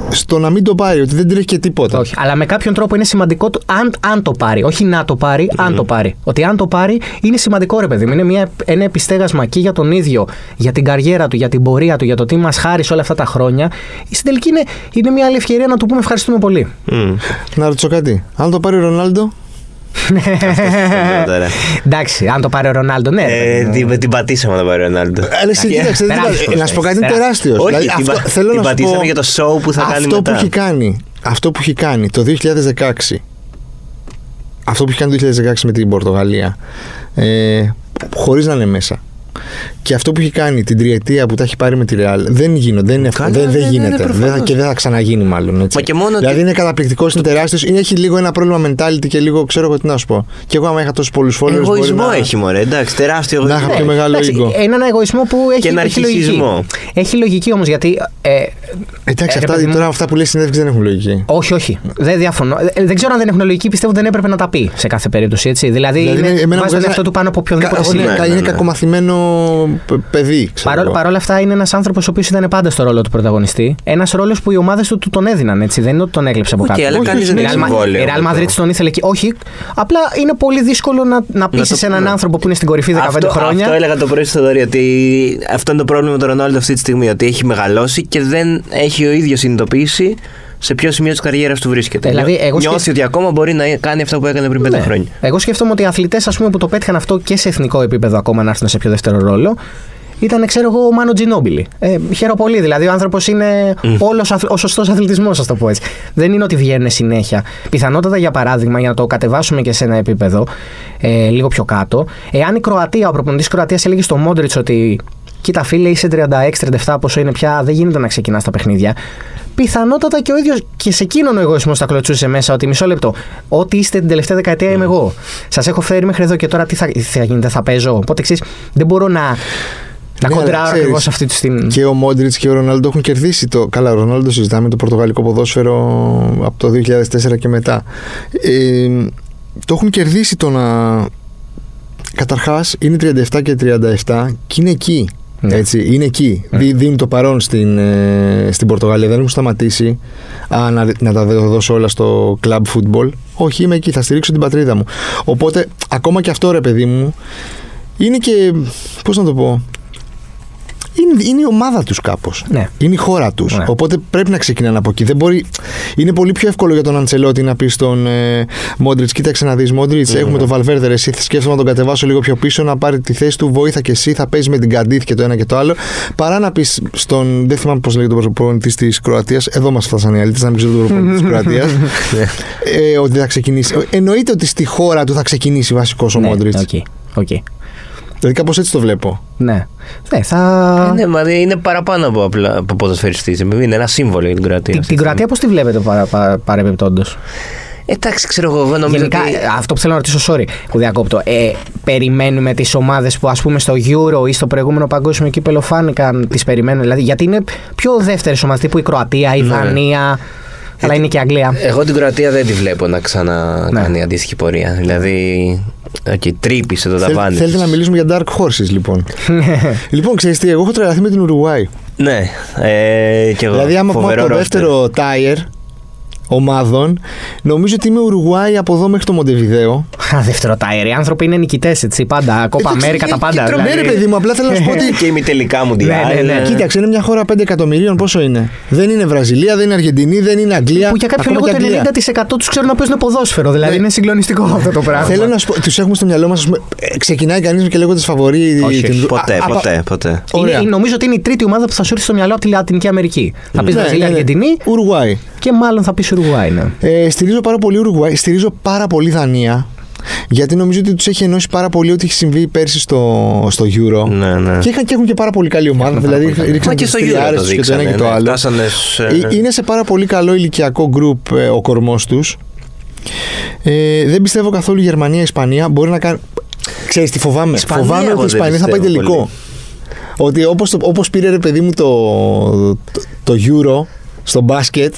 στο να μην το πάρει, ότι δεν τρέχει και τίποτα. Όχι. Αλλά με κάποιον τρόπο είναι σημαντικό το, αν, αν το πάρει. Όχι να το πάρει, αν το πάρει. Ότι αν το πάρει είναι σημαντικό ρε παιδί μου. Είναι μια, ένα επιστέγασμα και για τον ίδιο, για την καριέρα του, για την πορεία του, για το τι μας χάρισε όλα αυτά τα χρόνια. Στην τελική είναι, είναι μια άλλη ευκαιρία να του πούμε ευχαριστούμε πολύ. Μμ. Να ρωτήσω κάτι. Αν το πάρει ο Ρονάλντο, τώρα. [LAUGHS] Εντάξει, αν το πάρει ο Ρονάλντο, ναι. ρε Ε, παιδί μου. την, την πατήσαμε να πάρει ο Ρονάλντο. Αλλά εσύ κοίταξε, δεν Τεράστιος, είπα- να σου πω κάτι, είναι τεράστιος. τεράστιο. Όχι, την πα- την πατήσαμε για το show που θα κάνει αυτό μετά. Που έχει κάνει, αυτό που έχει κάνει το 2016, αυτό που έχει κάνει το 2016 με την Πορτογαλία, ε, χωρίς να είναι μέσα. Και αυτό που έχει κάνει την τριετία που τα έχει πάρει με τη Real δεν γίνονται, δεν, είναι εύκολο, Καλά, δεν, δεν ναι, ναι, ναι, γίνεται. δεν θα- προφανώς. και δεν θα ξαναγίνει μάλλον. Έτσι. Μα και μόνο δηλαδή ότι- είναι καταπληκτικός, είναι τεράστιος. Έχει λίγο ένα πρόβλημα mentality και λίγο ξέρω εγώ τι να σου πω. Και εγώ, άμα είχα τόσους πολλούς followers. μπορεί Εγωισμό να... έχει μωρέ, εντάξει, τεράστιο Να εγωισμό. είχα πιο μεγάλο Εντάξει, ego. Έναν εγωισμό που έχει, Και ένα έχει λογική. αρχισισμό. Έχει λογική όμως γιατί. Ε, Εντάξει, ε, ρε αυτά παιδί μου, τώρα αυτά που λέει συνέντευξη δεν έχουν λογική. Όχι, όχι. Δεν διαφωνώ. Ε, Δεν ξέρω αν δεν έχουν λογική. Πιστεύω ότι δεν έπρεπε να τα πει σε κάθε περίπτωση. Έτσι. Δηλαδή, Δηλαδή, είναι, είναι- εμένα μου βάζει τον βγάζει εαυτό ένα- του πάνω από οποιονδήποτε Κα- σημείο. είναι, Ναι, είναι ναι, ναι. κακομαθημένο π- παιδί. ξέρω Παρόλα, εγώ. παρόλα αυτά, είναι ένας άνθρωπος ο οποίος ήταν πάντα στο ρόλο του πρωταγωνιστή. Ένας ρόλος που οι ομάδες του, του τον έδιναν. Έτσι. Δεν είναι ότι τον έκλεψε από Οκ, κάτω. αλλά Όχι, κανείς όχι, δεν η έχει Real Ma- συμβόλαιο Η Real με Madrid το. τον ήθελε εκεί. Όχι. Απλά είναι πολύ δύσκολο να, να πείσει το έναν πούμε. άνθρωπο που είναι στην κορυφή 15 αυτό, χρόνια. Αυτό έλεγα το πρωί στο Θοδωρή, ότι αυτό είναι το πρόβλημα με τον Ρονάλντο αυτή τη στιγμή. Ότι έχει μεγαλώσει και δεν έχει ο ίδιος συνειδητοποιήσει σε ποιο σημείο της καριέρας του βρίσκεται. Δηλαδή, εγώ Νιώθει σκεφ- ότι ακόμα μπορεί να κάνει αυτά που έκανε πριν πέντε Ναι. χρόνια. Εγώ σκέφτομαι ότι οι αθλητές που το πέτυχαν αυτό και σε εθνικό επίπεδο ακόμα να έρθουν σε πιο δεύτερο ρόλο ήταν, ξέρω εγώ, ο Μάνο Τζινόμπιλι. Ε, χαίρομαι πολύ. Δηλαδή, ο άνθρωπος είναι όλος αθλ- ο σωστός αθλητισμός, ας το πω έτσι. Δεν είναι ότι βγαίνουν συνέχεια. Πιθανότατα, για παράδειγμα, για να το κατεβάσουμε και σε ένα επίπεδο ε, λίγο πιο κάτω, εάν η Κροατία, ο προπονητής Κροατίας έλεγε στο Μόντριτς ότι Κοίτα, φίλε, είσαι 36-37 πόσο είναι πια, δεν γίνεται να ξεκινάς τα παιχνίδια. Πιθανότατα και ο ίδιος και σε εκείνον ο εγωισμός θα κλωτσούσε μέσα ότι μισό λεπτό. Ό,τι είστε την τελευταία δεκαετία είμαι εγώ. Σας έχω φέρει μέχρι εδώ και τώρα τι θα, τι θα γίνει, δεν θα παίζω. Οπότε εξή, δεν μπορώ να, να Ναι, αλλά κοντράρω ξέρεις, ακριβώς αυτή τη την. Και ο Μόντριτς και ο Ρονάλντο έχουν κερδίσει το. Καλά, ο Ρονάλντο συζητάμε το πορτογαλικό ποδόσφαιρο από το 2004 και μετά. Ε, το έχουν κερδίσει το να. Καταρχάς είναι 37 και 37 και είναι εκεί. Ναι. Έτσι, είναι εκεί. Δι- δίνουν το παρόν στην, ε, στην Πορτογαλία. Δεν έχουν σταματήσει. Α, να, να τα δώσω όλα στο club football. Όχι, είμαι εκεί. Θα στηρίξω την πατρίδα μου. Οπότε, ακόμα και αυτό ρε παιδί μου, είναι και. Πώς να το πω. Είναι, είναι η ομάδα τους κάπως. Ναι. Είναι η χώρα τους. Ναι. Οπότε πρέπει να ξεκινάνε από εκεί. Δεν μπορεί... Είναι πολύ πιο εύκολο για τον Αντσελότη να πεις στον ε, Μόντριτς: Κοίταξε να δεις, Μόντριτς, Ναι. έχουμε τον Βαλβέρδερ. Εσύ σκέφτομαι να τον κατεβάσω λίγο πιο πίσω, να πάρει τη θέση του. Βοήθα και εσύ, θα παίζεις με την Καντίθ και το ένα και το άλλο. Παρά να πεις στον. Δεν θυμάμαι πώς λέγεται ο προπονητής της Κροατίας. Εδώ μας φτάσαν οι αλήτες, να μην ξέρω τον προπονητή της Κροατίας. [LAUGHS] ε, ότι θα ξεκινήσει. Εννοείται ότι στη χώρα του θα ξεκινήσει βασικός ο ναι, Μόντριτς. ok, ok. Δηλαδή κάπως έτσι το βλέπω. Ναι. Ναι, θα. Ε, ναι, μα είναι παραπάνω από απλά από ποδοσφαιριστής. Είναι ένα σύμβολο για την Κροατία. Την, αυτή την τη Κροατία πώς τη βλέπετε παρα, παρα, παρεμπιπτόντως; στιγμή. Εντάξει, ξέρω εγώ, εγώ νομίζω Γενικά, ότι. ε, αυτό που θέλω να ρωτήσω, sorry που διακόπτω. Ε, περιμένουμε τις ομάδες που ας πούμε στο Euro ή στο προηγούμενο παγκόσμιο κύπελο φάνηκαν, τις περιμένουν. Δηλαδή, γιατί είναι πιο δεύτερες ομάδες τύπου η Κροατία, η Ναι. Δανία. Αλλά είναι και η Αγγλία. Εγώ την Κροατία δεν τη βλέπω να ξανακάνει Ναι. αντίστοιχη πορεία. Δηλαδή. Okay, τρύπησε το Θέλ- ταβάνι. θέλετε να μιλήσουμε για Dark Horses, λοιπόν. λοιπόν, ξέρεις τι, εγώ έχω τρελαθεί με την Ουρουάη. Ναι, ε, και εγώ. Δηλαδή, άμα πούμε Φοβερό από το ρόστερ. δεύτερο τάιερ, ομάδων. Νομίζω ότι είμαι Ουρουγουάη από εδώ μέχρι το Μοντεβιδέο. Α, δεύτερο τάιρ. Οι άνθρωποι είναι νικητές, έτσι. Πάντα. Κόπα Εντάξει, Αμέρικα, τα ε, πάντα. και τρο- δηλαδή. Ναι, ρε παιδί μου, απλά θέλω να σου πω [LAUGHS] ότι. Και ημιτελικά μου Ναι, ναι, ναι. Κοίταξε, είναι μια χώρα 5 εκατομμυρίων. Πόσο είναι; Δεν είναι Βραζιλία, δεν είναι Αργεντινή, δεν είναι Αγγλία. Που για κάποιο ακόμα λόγο και το Αγγλία. 90% τους ξέρουν να παίζουν ποδόσφαιρο. Δηλαδή Ναι. είναι συγκλονιστικό αυτό το πράγμα. Θέλω να σου πω, τους έχουμε στο μυαλό μας. Ξεκινάει κανείς και λέγοντα φαβορή. Όχι, την- όχι, Ποτέ, Α, α, ποτέ, ποτέ. Είναι, Ωραία. είναι- νομίζω ότι είναι η τρίτη ομάδα που θα σου έρθει στο μυαλό από τη Λατινική Αμερική. Θα πει Ναι, Βραζιλία, ναι, ναι. Αργεντινή Ουρουγουάη. Και μάλλον θα πεις Ουρουγουάη. Ναι. Ε, στηρίζω πάρα πολύ Ουρουγουάη. Στηρίζω πάρα πολύ Δανία. Γιατί νομίζω ότι τους έχει ενώσει πάρα πολύ ό,τι έχει συμβεί πέρσι στο, στο Euro. Ναι, ναι. Και, είχαν, και έχουν και πάρα πολύ καλή ομάδα. δηλαδή Μα ρίξαν και τις στο Euro τριάρες το τους και το δείξανε. ένα και το ναι. άλλο. Φτάσανε σε- Ε, Είναι σε πάρα πολύ καλό ηλικιακό γκρουπ ε, ο κορμός τους. Ε, δεν πιστεύω καθόλου Γερμανία-Ισπανία. Μπορεί να κάνει. Ξέρεις τι φοβάμαι; Ισπανία φοβάμαι εγώ ότι η δεν Ισπανία θα πάει πιστεύω τελικό. Ότι όπως, το- όπως πήρε ρε παιδί μου το, το, το Euro στο μπάσκετ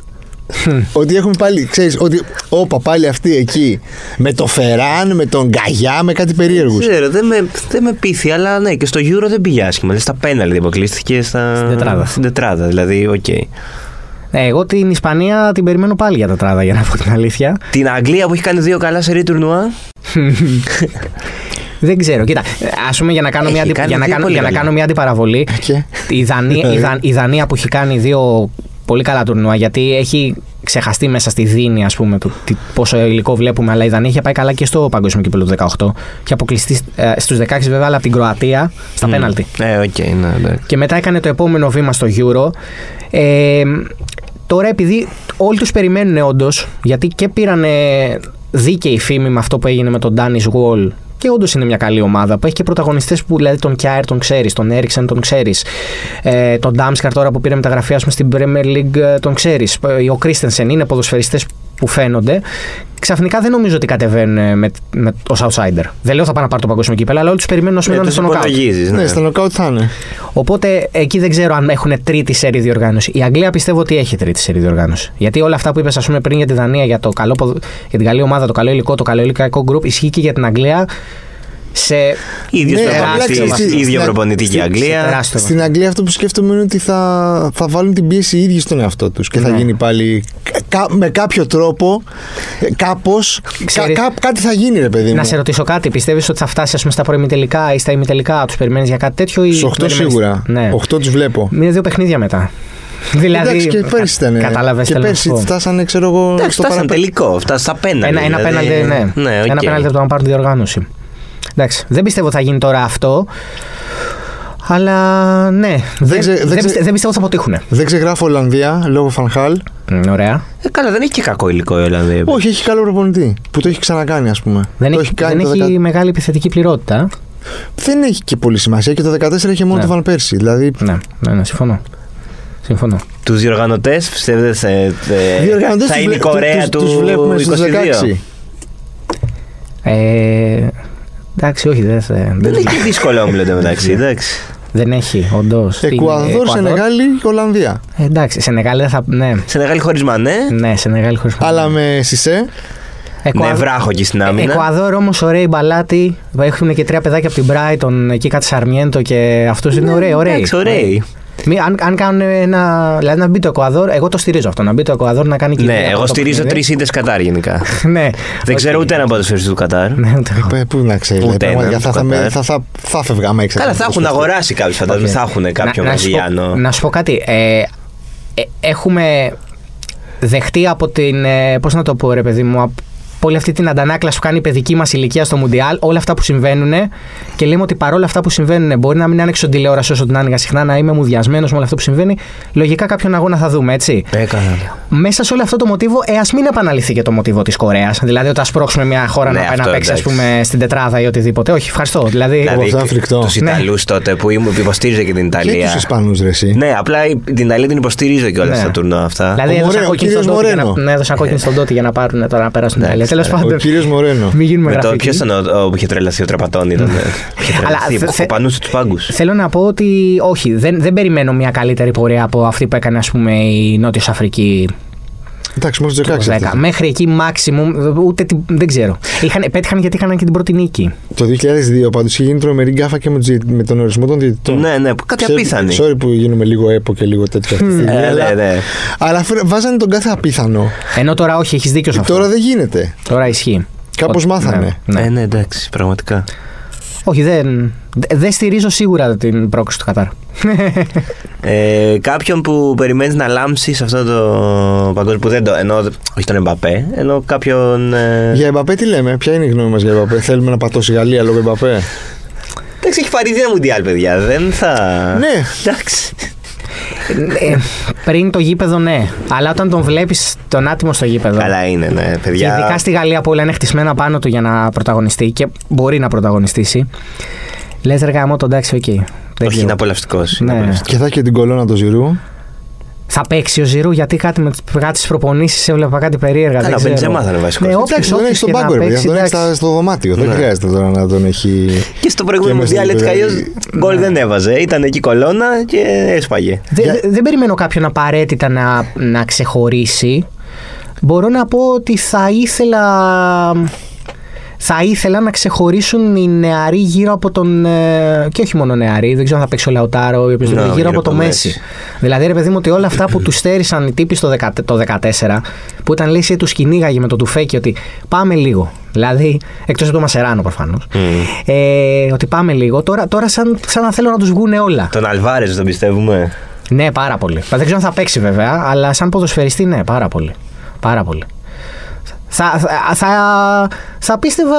[LAUGHS] ότι έχουμε πάλι, ξέρεις, ότι όπα πάλι αυτοί εκεί με το Φεράν, με τον Γκαγιά, με κάτι περίεργους. Ξέρω, δεν με, δεν με πείθει, αλλά ναι, και στο Euro δεν πήγε άσχημα. Δηλαδή στα πέναλτι αποκλείστηκε στα... Στην τετράδα. Στην τετράδα, δηλαδή, οκ. Ναι, εγώ την Ισπανία την περιμένω πάλι για τετράδα για να πω την αλήθεια. Την Αγγλία που έχει κάνει δύο καλά σε τουρνουά. [LAUGHS] Δεν ξέρω. Κοίτα, ας πούμε για να κάνω, Έχει μια, αντι- κάνει για να δύο κάνω, πολύ για να καλά. κάνω μια αντιπαραβολή. Και, Η Δανία, η, Δα- η Δανία που έχει κάνει δύο πολύ καλά τουρνουά, γιατί έχει ξεχαστεί μέσα στη δίνη, ας πούμε, του, τι, πόσο υλικό βλέπουμε. Αλλά η Δανία είχε πάει καλά και στο Παγκόσμιο Κύπελο του 18. Και αποκλειστεί ε, στους 16 βέβαια, αλλά από την Κροατία στα πέναλτι. Ε, οκ, ναι, ναι. Και μετά έκανε το επόμενο βήμα στο Euro. Ε, τώρα επειδή όλοι τους περιμένουν όντως, γιατί και πήραν δίκαιη φήμη με αυτό που έγινε με τον Danish Wall και όντως είναι μια καλή ομάδα που έχει και πρωταγωνιστές που δηλαδή τον Κιάερ τον ξέρεις, τον Έριξεν τον ξέρεις, ε, τον Ντάμσκαρ τώρα που πήρε μεταγραφή ας πούμε, στην Premier League ε, τον ξέρεις, ο Κρίστενσεν είναι ποδοσφαιριστές που φαίνονται. Ξαφνικά δεν νομίζω ότι κατεβαίνουν ε, με, με, ως outsider. Δεν λέω θα πάνε να πάρουν το παγκόσμιο κύπελο, αλλά όλοι τους περιμένουν να Ναι, είναι τους στο νοκάουτ. υπολογίζεις, ναι, ναι. στα νοκάουτ θα είναι. Οπότε εκεί δεν ξέρω αν έχουν τρίτη σερή διοργάνωση. Η Αγγλία πιστεύω ότι έχει τρίτη σερή διοργάνωση. Γιατί όλα αυτά που είπες, ας πούμε, πριν για τη Δανία, για, το καλό, ποδο- για την καλή ομάδα, το καλό υλικό, το καλό υλικό γκρουπ, ισχύει και για την Αγγλία σε. Ίδιος Ναι, απλά προπονητής, ξέρεις τι, ίδιο στην- προπονητή και η στην- Αγγλία. τεράστιο. Στην Αγγλία αυτό που σκέφτομαι είναι ότι θα, θα βάλουν την πίεση οι ίδιοι στον εαυτό τους και θα Ναι. γίνει πάλι κα- με κάποιο τρόπο, ε, κάπως, κα- Ξέρεις- κα- κάτι θα γίνει ρε παιδί μου. Να σε ρωτήσω κάτι, πιστεύεις ότι θα φτάσει ας πούμε, στα προημιτελικά ή στα ημιτελικά, τους περιμένεις για κάτι τέτοιο ή. Στους 8 περιμένεις- σίγουρα. Ναι. 8 τους βλέπω. Είναι δύο παιχνίδια μετά. δηλαδή. Εντάξει και πέρσι ήταν. Κατάλαβες Και πέρσι φτάσανε, ξέρω εγώ, Εντάξει, στο φτάσαν παραπέ- τελικό, φτάσαν στα πέναλτι. Ένα, ένα δηλαδή. πέναλτι, ναι. ναι Ένα οκ. πέναλτι από το να πάρουν τη διοργάνωση. Εντάξει, δεν πιστεύω θα γίνει τώρα αυτό. Αλλά ναι. Δεν, ξε- δεν, δεν ξε- πιστε- δεν πιστεύω θα αποτύχουν. Δεν ξεγράφω Ολλανδία λόγω Φαν Χάαλ. Ωραία. Ε, καλά, δεν έχει και κακό υλικό η Ολλανδία. Όχι, έχει καλό προπονητή που το έχει ξανακάνει, ας πούμε. Δεν το έχει, κάνει δεν το έχει 10 μεγάλη επιθετική πληρότητα. Δεν έχει και πολύ σημασία και το 14 είχε μόνο Ναι. το Βαν Πέρσι. Δηλαδή. Ναι, ναι, ναι, συμφωνώ. Συμφωνώ. Τους διοργανωτές, πιστεύετε σε, ε, Διοργανωτές θα τους είναι η βλέ- Κορέα τους- τους τους βλέπουμε στους 22. 16. Ε, εντάξει, όχι, δεν, δεν, Δεν έχει δύσκολο όμιλο μεταξύ, εντάξει. δεν έχει, όντως. Εκουαδόρ, Σενεγάλη και Ολλανδία. εντάξει, σε Νεγάλη δεν θα. Ναι, Σε μεγάλη χωρισμα, ναι. ναι σε Νεγάλη χωρί Αλλά με Σισε. Εκουα- Ναι, βράχο και στην άμυνα. Εκουαδόρ όμως ωραίοι μπαλάτι. Έχουν και τρία παιδάκια από την Brighton, εκεί κάτι Σαρμιέντο και αυτούς είναι ωραίοι. ωραίοι. Ναι, Εντάξει, ωραίοι. Μη, αν, αν κάνουν ένα. Δηλαδή να μπει το Εκουαδόρ, εγώ το στηρίζω αυτό. Να μπει το Εκουαδόρ να κάνει και. Ναι, εγώ στηρίζω τρεις ήττες Κατάρ γενικά. [LAUGHS] ναι. Δεν ξέρω Οκ. ούτε ένα ποδοσφαιριστή του Κατάρ. Ναι, ούτε εγώ. Ε, Πού να ξέρει. Ούτε δηλαδή, πραγματικά έναν θα, του θα, με- Κατάρ. θα, θα, θα έφευγα άμα ήξερα. Καλά, θα έχουν αγοράσει κάποιους φαντάζομαι. Οκ. Θα έχουν κάποιο να, να, σου πω, Βραζιλιάνο. να σου πω κάτι. Ε, ε, έχουμε δεχτεί από την. Ε, Πώς να το πω, ρε παιδί μου, από όλη αυτή την αντανάκλαση που κάνει η παιδική μας ηλικία στο Μουντιάλ, όλα αυτά που συμβαίνουν και λέμε ότι παρόλα αυτά που συμβαίνουν, μπορεί να μην άνοιξε στον τηλεόραση όσο την άνοιγα συχνά, να είμαι μουδιασμένος με όλο αυτό που συμβαίνει. Λογικά κάποιον αγώνα θα δούμε, έτσι. Έκανα. Μέσα σε όλο αυτό το μοτίβο, ε, ας μην επαναληφθεί και το μοτίβο της Κορέας. Δηλαδή, όταν σπρώξουμε μια χώρα Ναι, να πάει να αυτό, παίξει, ας εντάξει. πούμε, στην τετράδα ή οτιδήποτε. Όχι, ευχαριστώ. Δηλαδή, Εγώ αυτό είναι φρικτό. Τους Ναι. Ιταλούς τότε που ήμουν- που υποστήριζε και την Και Ιταλία. τους Ισπανού, ρε εσύ. Ναι, απλά την Ιταλία την υποστηρίζω και όλα Ναι. στα τουρνουά αυτά. Δηλαδή, Ο έδωσαν Μορένο, ο κόκκινη κύριος στον Τότι για να- Μορένο. Ναι, έδωσαν κόκκινη στον Τότι για να πάρουν τώρα να περάσουν την Ιταλία. Εντάξει, Τέλο ναι. Ο πάντων. κύριος Μορένο. Μην γίνουμε Με το γραφικοί. ποιος ήταν ο, ο που είχε τρελαθεί ο Τραπατών, ήταν. [LAUGHS] Είχε Αλλά τρελαθεί. θε- που θε- Κοπανούσε τους πάγκους. Θέλω να πω ότι όχι, δεν, δεν περιμένω μια καλύτερη πορεία από αυτή που έκανε ας πούμε, η Νότιος Αφρική Εντάξει, μόνο 16. Το 10. αυτοί. Μέχρι εκεί maximum, ούτε την- δεν ξέρω. Είχαν, πέτυχαν γιατί είχαν και την πρώτη νίκη. Το 2002 πάντως είχε γίνει τρομερή γκάφα και με, τους διαιτη- με τον ορισμό των διαιτητών. Ναι, ναι, κάτι Ξέρω- απίθανη. Sorry που γίνομαι λίγο έπο και λίγο τέτοιο αυτή τη στιγμή. Ε, αλλά, ναι, ναι. αλλά φρε- βάζανε τον κάθε απίθανο. Ενώ τώρα όχι, έχεις δίκιο σε αυτό. Τώρα δεν γίνεται. Τώρα ισχύει. Κάπως Ότι- μάθανε. Ναι, ναι. Ε, ναι, εντάξει, πραγματικά. Όχι, δεν, δε- δεν στηρίζω σίγουρα την πρόκληση του Κατάρ. Ε, κάποιον που περιμένεις να λάμψεις σε αυτό το παγκόσμιο που δεν το. Ενώ, όχι τον Εμπαπέ, ενώ κάποιον. Ε, Για Εμπαπέ τι λέμε, ποια είναι η γνώμη μας για Εμπαπέ; Θέλουμε να πατώσει η Γαλλία λόγω Εμπαπέ; Εντάξει, έχει πάρει δύο μουντιάλ, παιδιά. Δεν θα. Ναι. Εντάξει. Ε, πριν το γήπεδο, ναι. Αλλά όταν τον βλέπεις τον άτιμο στο γήπεδο. Καλά είναι, ναι, Και παιδιά. ειδικά στη Γαλλία που όλα είναι χτισμένα πάνω του για να πρωταγωνιστεί και μπορεί να πρωταγωνιστήσει. Λες ρε γαμώτο, εντάξει, οκ. Δεν Όχι, ξέρω. είναι απολαυστικός. Ναι. Και θα έχει και την κολόνα του Ζιρού. Θα παίξει ο Ζιρού γιατί κάτι με κάτι στις προπονήσεις έβλεπα κάτι περίεργα. Καλά, δεν ο ξέρω. Μπεντζεμά θα είναι βασικός. Ναι, όποιος- Εντάξει, τον όποιος έχει στον και να πάγκο, ρε παιδιά. παίξει, Τον έχει εντάξει. στα- στο δωμάτιο. Δεν Ναι. χρειάζεται τώρα να τον έχει. Και στο προηγούμενο Και μέσα μουντιάλ έτσι στο κι αλλιώς παιδί. γκολ δεν έβαζε. Ήταν εκεί κολόνα και έσπαγε. Δε- Για- δε- Δεν περιμένω κάποιον απαραίτητα να, να ξεχωρίσει. Μπορώ να πω ότι θα ήθελα. Θα ήθελα να ξεχωρίσουν οι νεαροί γύρω από τον. ε, και όχι μόνο νεαροί, δεν ξέρω αν θα παίξει ο Λαουτάρο ή οποιοδήποτε, Ναι, γύρω από το Μέση. Δηλαδή, ρε παιδί μου, ότι όλα αυτά που τους στέρισαν οι τύποι στο 10 το 14, που ήταν λύση τους κυνήγαγε με το τουφέκι ότι πάμε λίγο. Δηλαδή, εκτός από το Μασεράνο προφανώς. Ε, ότι πάμε λίγο. Τώρα, τώρα σαν, σαν να θέλω να τους βγουν όλα. Τον Αλβάρες τον πιστεύουμε; Ναι, πάρα πολύ. Δεν ξέρω αν θα παίξει βέβαια, αλλά σαν ποδοσφαιριστή, ναι, πάρα πολύ. Πάρα πολύ. Θα, θα, θα, θα πίστευα,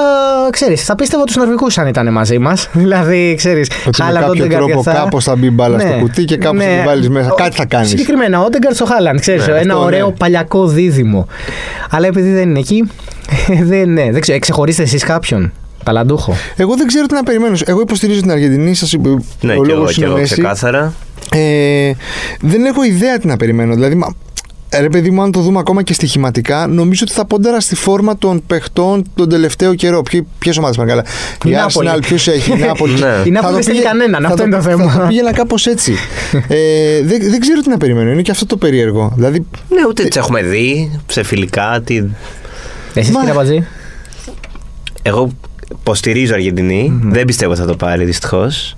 ξέρεις, θα πίστευα τους Νορβηγούς αν ήταν μαζί μας. [LAUGHS] δηλαδή, ξέρεις, Ότι με Χάλαντ, κάποιο Όντεγκαρντ τρόπο και αυτά. κάπως θα μπει μπάλας στο κουτί και κάπως θα την βάλεις μέσα. Ο- Κάτι θα κάνεις. Συγκεκριμένα, ο Όντεγκαρντ στο Χάλαντ, ξέρεις, Ναι, ένα αυτό, ωραίο ναι. παλιακό δίδυμο. Αλλά επειδή δεν είναι εκεί, [LAUGHS] δεν, ναι, δεν ξέρω, ξεχωρίστε εσείς κάποιον. Ταλαντούχο; Εγώ δεν ξέρω τι να περιμένω. Εγώ υποστηρίζω την Αργεντινή. Σας είπε, Ναι, ο και εγώ, λόγος και είναι εγώ Μέση. ξεκάθαρα. Ε, δεν έχω ιδέα τι να περιμένω. Δηλαδή, μα, ε, ρε παιδί μου, αν το δούμε ακόμα και στοιχηματικά, νομίζω ότι θα πόνταρα στη φόρμα των παιχτών τον τελευταίο καιρό. Ποιες ομάδες παρακαλώ. Η Η Νάπολη. Arsenal, ποιος έχει, η [LAUGHS] Νάπολη. Ναι. Η Νάπολη Θα το δεν στέλνει πήγε- κανέναν, θα αυτό είναι το θέμα. Θα το πήγαινα κάπως έτσι. [LAUGHS] ε, δεν, δεν ξέρω τι να περιμένω. Είναι και αυτό το περίεργο. Δηλαδή, Ναι, ούτε τις έχουμε δει σε φιλικά. Τι... Εσείς Μα- κύριε Πατζή. Εγώ υποστηρίζω Αργεντινή. Δεν πιστεύω θα το πάρει δυστυχώς.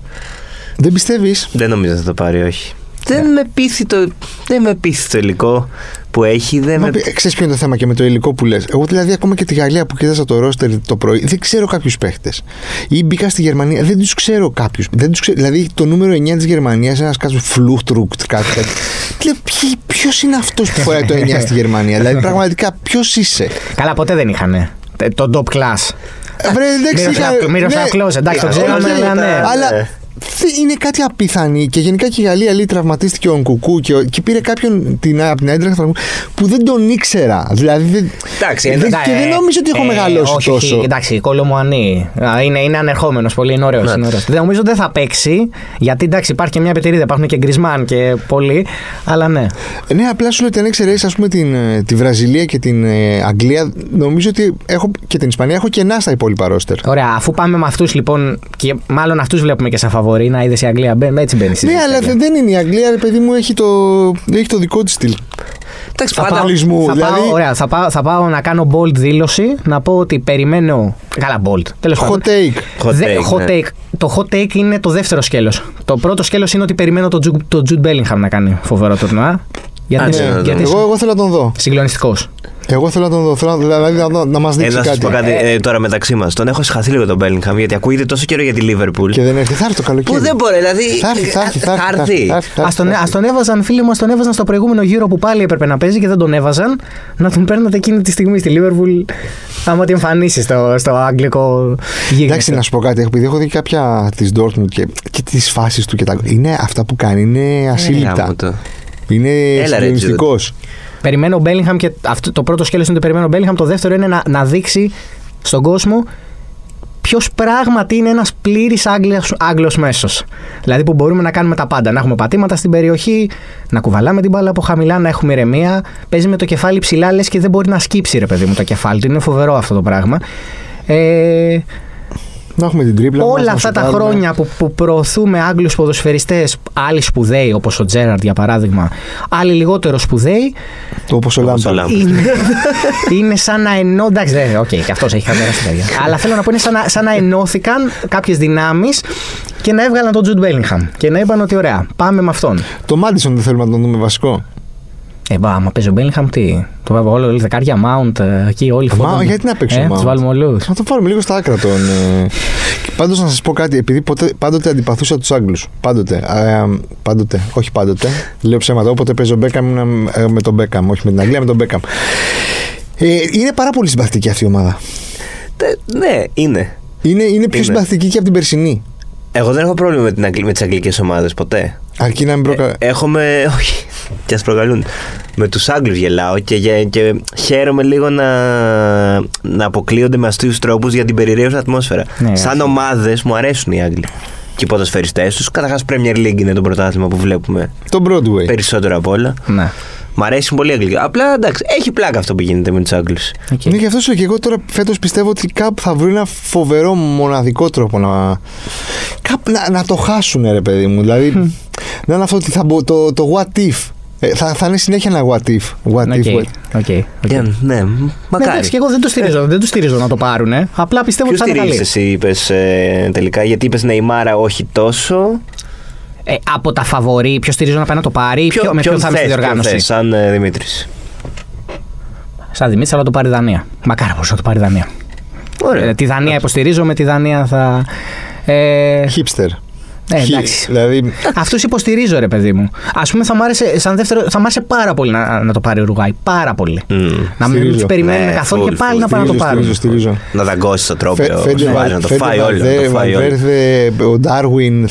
δεν πιστεύεις; Δεν νομίζω θα το πάρει, όχι. Δεν με πείθει το, δεν με πείθει το υλικό που έχει. Δεν με... Ξέρεις ποιο είναι το θέμα και με το υλικό που λες. Εγώ δηλαδή ακόμα και τη Γαλλία που κοίταζα το ρόστερ το πρωί, δεν ξέρω κάποιους παίχτες. Ή μπήκα στη Γερμανία, δεν τους ξέρω κάποιους. Δηλαδή το νούμερο 9 της Γερμανίας, ένας κάποιο φλούχτρουκτ, κάτι τέτοιο. Λέω, ποιο είναι αυτός που φοράει το 9 στη Γερμανία; δηλαδή [LAUGHS] πραγματικά ποιος είσαι; Καλά, ποτέ δεν είχαν. Το top class. Βρε, εντάξει, Miroslav- είχα- Miroslav ναι, Klose, εντάξει, το οκ, ξέραμε, αλλά ναι. Αλλά Ναι. θε- είναι κάτι απίθανη και γενικά και η Γαλλία λέει τραυματίστηκε ο Νκουκού και, ο- και πήρε κάποιον την, από την Άιντραχτ που δεν τον ήξερα. Δηλαδή δεν, Εντάξει, δεν- ένα- και δεν νόμιζα ότι έχω Ε, μεγαλώσει όχι, τόσο. όχι, εντάξει, Κολό Μουανί. Είναι, είναι ανερχόμενος πολύ, είναι ωραίος. Ναι. Είναι ωραίος. Δεν νομίζω δεν θα παίξει, γιατί εντάξει, υπάρχει και μια πετηρίδα, υπάρχουν και γκρισμάν και πολλοί, αλλά ναι. Ναι, απλά σου λέω ότι αν εξαιρέσεις ας πούμε την, ε, τη Βραζιλία και την ε, Αγγλία, νομίζω ότι έχω και την Ισπανία έχω κενά στα υπόλοιπα ρόστερ. Ωραία, αφού πάμε με αυτούς λοιπόν, και μάλλον αυτούς βλέπουμε και σαν φαβορή, να είδες η Αγγλία, μπε- έτσι μπαίνει. στη Ναι, συζήτηση. αλλά δεν είναι η Αγγλία, ρε παιδί μου, έχει το, έχει το δικό της στυλ. Εντάξει, Θα πάντα- πάω, Αναλυσμού, θα, δηλαδή- πάω, ωραία, θα, πάω, θα πάω να κάνω bold δήλωση, να πω ότι περιμένω. Καλά, bold. Τέλος Hot πάντων. take. Hot Δε- take, hot ναι. take. Το hot take είναι το δεύτερο σκέλος. Το πρώτο σκέλος είναι ότι περιμένω τον Jude, τον Jude Bellingham να κάνει φοβερό τουρνουά. Γιατί, ναι, ναι, γιατί ναι. Εγώ, εγώ θέλω να τον δω. συγκλονιστικός. Εγώ θέλω να τον δω. Θέλω να, δηλαδή να, δω- να μας Ε, δείξει να σας κάτι. πω κάτι ε, τώρα μεταξύ μας. Τον έχω σχαθεί λίγο τον Bellingham γιατί ακούγεται τόσο καιρό για τη Liverpool. Και δεν έρθει. Θα έρθει το καλοκαίρι. Που δεν μπορεί, δηλαδή. Θα έρθει, θα έρθει. Θα έρθει, θα έρθει, θα έρθει, θα Ας τον, έρθει. ας τον έβαζαν, φίλοι μου, ας τον έβαζαν στο προηγούμενο γύρο που πάλι έπρεπε να παίζει και δεν τον έβαζαν. Να τον παίρνατε εκείνη τη στιγμή στη Liverpool, άμα την εμφανίσει στο, στο αγγλικό γίγνεσθε. Εντάξει, να σου πω κάτι. Επειδή έχω δει κάποια της Dortmund και, και τις φάσεις του και τα. Είναι αυτά που κάνει, είναι ασύλληπτα. Γάμο το. Είναι Έλα, ρε, συγκλονιστικό. Περιμένω ο Bellingham και αυτό, το πρώτο σκέλος είναι ότι περιμένω ο Bellingham. Το δεύτερο είναι να, να δείξει στον κόσμο ποιος πράγματι είναι ένας πλήρης Άγγλος μέσος. Δηλαδή που μπορούμε να κάνουμε τα πάντα. Να έχουμε πατήματα στην περιοχή, να κουβαλάμε την μπάλα από χαμηλά, να έχουμε ηρεμία. Παίζει με το κεφάλι ψηλά, λες και δεν μπορεί να σκύψει, ρε παιδί μου, το κεφάλι του. Είναι φοβερό αυτό το πράγμα. Ε, Να έχουμε την τρίπλα. μας, Όλα να αυτά τα σουτάρουμε. χρόνια που, που προωθούμε Άγγλους ποδοσφαιριστές, άλλοι σπουδαίοι όπως ο Τζέραρντ για παράδειγμα, άλλοι λιγότερο σπουδαίοι, Το όπως ο Όπως ο Λάμπαρτ. Λάμπαρτ. είναι, [LAUGHS] είναι σαν να ενώ. Εντάξει, δεν, οκ, και αυτός έχει καμέρα στην παιδιά. Αλλά θέλω να πω είναι σαν να, σαν να ενώθηκαν κάποιες δυνάμεις και να έβγαλαν τον Τζουντ Μπέλιγχαμ. Και να είπαν ότι ωραία, πάμε με αυτόν. Το Μάντισον δεν θέλουμε να τον δούμε βασικό. Ε, μπα, άμα παίζει ο Μπέλιγχαμ, τι. Το βάλω όλο, όλη δεκάρια Mount, ε, εκεί όλοι οι Μα, φώτων. γιατί να παίξει ο ε, Mount? Τους βάλουμε όλους. Να το πάρουμε λίγο στα άκρα τον. Ε... Πάντως να σας πω κάτι, επειδή ποτέ, πάντοτε αντιπαθούσα τους Άγγλους. Πάντοτε. Ε, πάντοτε. Όχι πάντοτε. Λέω ψέματα. Όποτε παίζει ο Μπέκαμ ήμουν ε, με τον Μπέκαμ. Όχι με την Αγγλία, με τον Μπέκαμ. Ε, είναι πάρα πολύ συμπαθητική αυτή η ομάδα. Τε- Ναι, είναι. Είναι, είναι πιο Είναι. συμπαθητική και από την περσινή. Εγώ δεν έχω πρόβλημα με, την Αγγλ... με τις αγγλικές ομάδες ποτέ. Αρκεί να μην προκα... Ε, έχω με. [LAUGHS] Όχι, και ας προκαλούν. Με τους Άγγλους γελάω και, γε- και χαίρομαι λίγο να, να αποκλείονται με αστείους τρόπους για την περιρρέουσα ατμόσφαιρα. Ναι, Σαν όχι. ομάδες μου αρέσουν οι Άγγλοι. Και οι ποδοσφαιριστές τους. Καταρχάς, Premier League είναι το πρωτάθλημα που βλέπουμε Το Broadway. περισσότερο απ' όλα. Ναι. Μ' αρέσουν πολύ οι Άγγλοι. Απλά εντάξει, έχει πλάκα αυτό που γίνεται με τους Άγγλους. οκ. Ναι, γι' αυτό σου λέω και εγώ τώρα φέτος πιστεύω ότι κάπου θα βρουν ένα φοβερό μοναδικό τρόπο να. Κάπου να, να το χάσουν, ρε παιδί μου. Δηλαδή, να είναι αυτό ότι θα μπο- το, το what if. Ε, θα, θα είναι συνέχεια ένα what if. What if. Ok, what- ok, ok. Ναι, ναι, Ναι, μακάρι. εντάξει, και εγώ δεν το στηρίζω, δεν το στηρίζω να το πάρουν. Απλά πιστεύω Ποιος ότι θα είναι στηρίζεις καλή. εσύ, είπες τελικά, γιατί είπες Νεϊμάρα όχι τόσο. Ε, από τα φαβορή, ποιος στηρίζω να πάει να το πάρει, ποιο, με ποιον θα είμαι στη θες, ποιον διοργάνωση; θες, σαν ε, Δημήτρης. Σαν Δημήτρης, αλλά το πάρει η Δανία. Μακάρι μπορούσε να το πάρει η Δανία. Ωραία. Ε, τη Δανία υποστηρίζω, με τη Δανία θα. Ε, Hipster. Ε, Χι- εντάξει. Δηλαδή, Αυτούς υποστηρίζω, ρε παιδί μου. Α πούμε, θα μ' άρεσε, σαν δεύτερο, θα μ' άρεσε πάρα πολύ να, να το πάρει ο Ουρουγάη. Πάρα πολύ. Μμ. Να μην Στηρίζω. του περιμένουμε Ναι, καθόλου full, και πάλι full. να πάνε να το στηρίζω, πάρουν. στηρίζω, στηρίζω. Να δαγκώσει το Φε- τρόπαιο. Φέντε να βάλει, να το Βαλ- φάει Φέντε όλο. Να Βαλβέ- το φάει όλο. Βαλβέρδε, ο Ντάρουιν,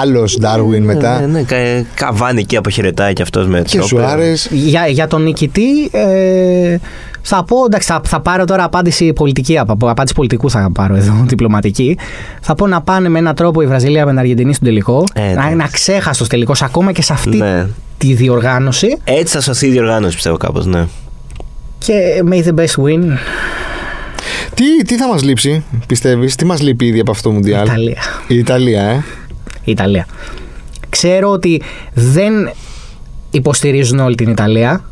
άλλος Ντάρουιν μετά. Ναι, ναι, κα- Καβάνι εκεί αποχαιρετάει κι αυτός με Και τρόπαιο. Σουάρες. Για, για τον νικητή, ε, θα πω, εντάξει, θα, θα πάρω τώρα απάντηση πολιτική, απ- απάντηση πολιτικού θα πάρω εδώ, [LAUGHS] διπλωματική. Θα πω να πάνε με έναν τρόπο η Βραζιλία με την Αργεντινή στον τελικό. Ε, να εντάξει. είναι αξέχαστο τελικός ακόμα και σε αυτή Ναι. τη διοργάνωση. Έτσι θα σωθεί η διοργάνωση, πιστεύω κάπως, ναι. Και may the best win. Τι, τι θα μας λείψει, πιστεύεις, τι μας λείπει ήδη από αυτό το Μουντιάλ; Ιταλία. Η Ιταλία, ε. Η Ιταλία. Ξέρω ότι δεν υποστηρίζουν όλη την Ιταλία.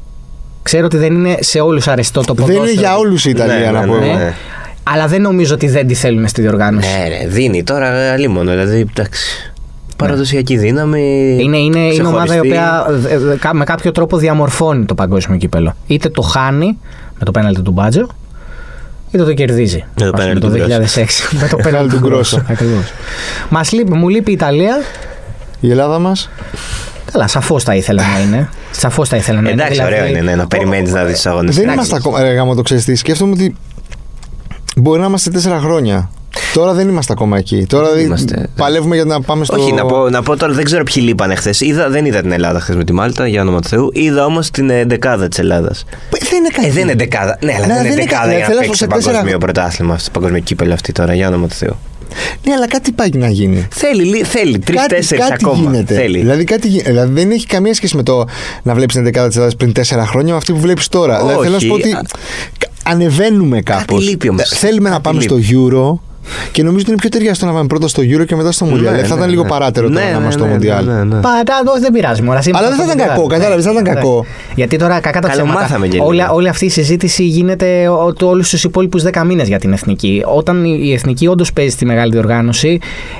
Ξέρω ότι δεν είναι σε όλους αρεστό το Δεν ποδόσφαιρο. είναι για όλους η Ιταλία, Ναι, να ναι, πω ναι, εγώ. ναι. Αλλά δεν νομίζω ότι δεν τη θέλουν στη διοργάνωση. Ναι, ρε, δίνει τώρα αλίμονο. Δηλαδή, εντάξει. Παραδοσιακή δύναμη. Είναι, είναι, είναι ομάδα η ξεχωριστή. οποία ε, ε, κα- με κάποιο τρόπο διαμορφώνει το παγκόσμιο κύπελο. Είτε το χάνει με το πέναλτι του Μπάτζο, είτε το κερδίζει. Με το Ας πούμε, πέναλτι του το 2006. [LAUGHS] με το πέναλτι του Γκρόσο. Ακριβώς. Μας λείπει, μου λείπει η Ιταλία. Η Ελλάδα μας. Καλά, σαφώς θα ήθελα να είναι. Σαφώς θα ήθελα να είναι. Εντάξει, Δηλαδή, ωραίο είναι ναι, να περιμένεις να δεις του αγώνε. Δεν είμαστε ακόμα. Ρε, γάμο το ξέρεις τι. Σκέφτομαι ότι μπορεί να είμαστε τέσσερα χρόνια. Τώρα δεν είμαστε ακόμα εκεί. Τώρα δηλαδή είμαστε. παλεύουμε για να πάμε στο. Όχι, να πω, να πω τώρα, δεν ξέρω ποιοι λείπανε χθες. Δεν είδα την Ελλάδα χθες με τη Μάλτα, για όνομα του Θεού. Είδα όμως την ε, δεκάδα της Ελλάδας. Δεν είναι κακή. Ε, δεν είναι δεκάδα. Ναι, αλλά Ναι, δεν είναι δεν είναι δεκάδα κακή. για να Θέλω παίξεις σε σε τέσσερα- παγκόσμιο πρωτάθλημα, αυτό, παγκόσμιο κύπελο αυτή τώρα, για όνομα του Θεού. Ναι, αλλά κάτι πάει να γίνει. Θέλει, λι- θέλει Κάτι- τρει-τέσσερι κάτι ακόμα. Γίνεται. Θέλει. Δηλαδή, κάτι, γι- δηλαδή δεν έχει καμία σχέση με το να βλέπεις την δεκάδα της Ελλάδας πριν τέσσερα χρόνια με αυτή που βλέπεις τώρα. Δηλαδή θέλω να σου πω Όχι. ότι ανεβαίνουμε κάπως. λείπει όμως. Θέλουμε να Κάτι πάμε λείπει. στο Euro και νομίζω ότι είναι πιο ταιριαστό να πάμε πρώτα στο Euro και μετά στο Mundial. Ναι, θα ναι, ήταν ναι, λίγο ναι. παράτερο τώρα Ναι, να ναι, είμαστε στο ναι, Mundial. ναι, ναι. Παρά, όχι, δεν πειράζει. Μωρά, σήμερα Αλλά δεν θα αυτό ήταν κακό, πειράζει. κατάλαβες, δεν θα ήταν Ναι. κακό. Γιατί τώρα κακά τα ψέματα. Καλομάθαμε και λίγο. Όλη, όλη αυτή η συζήτηση γίνεται όλους τους υπόλοιπους 10 μήνες για την εθνική. Όταν η η εθνική όντως παίζει στη μεγάλη διοργάνωση,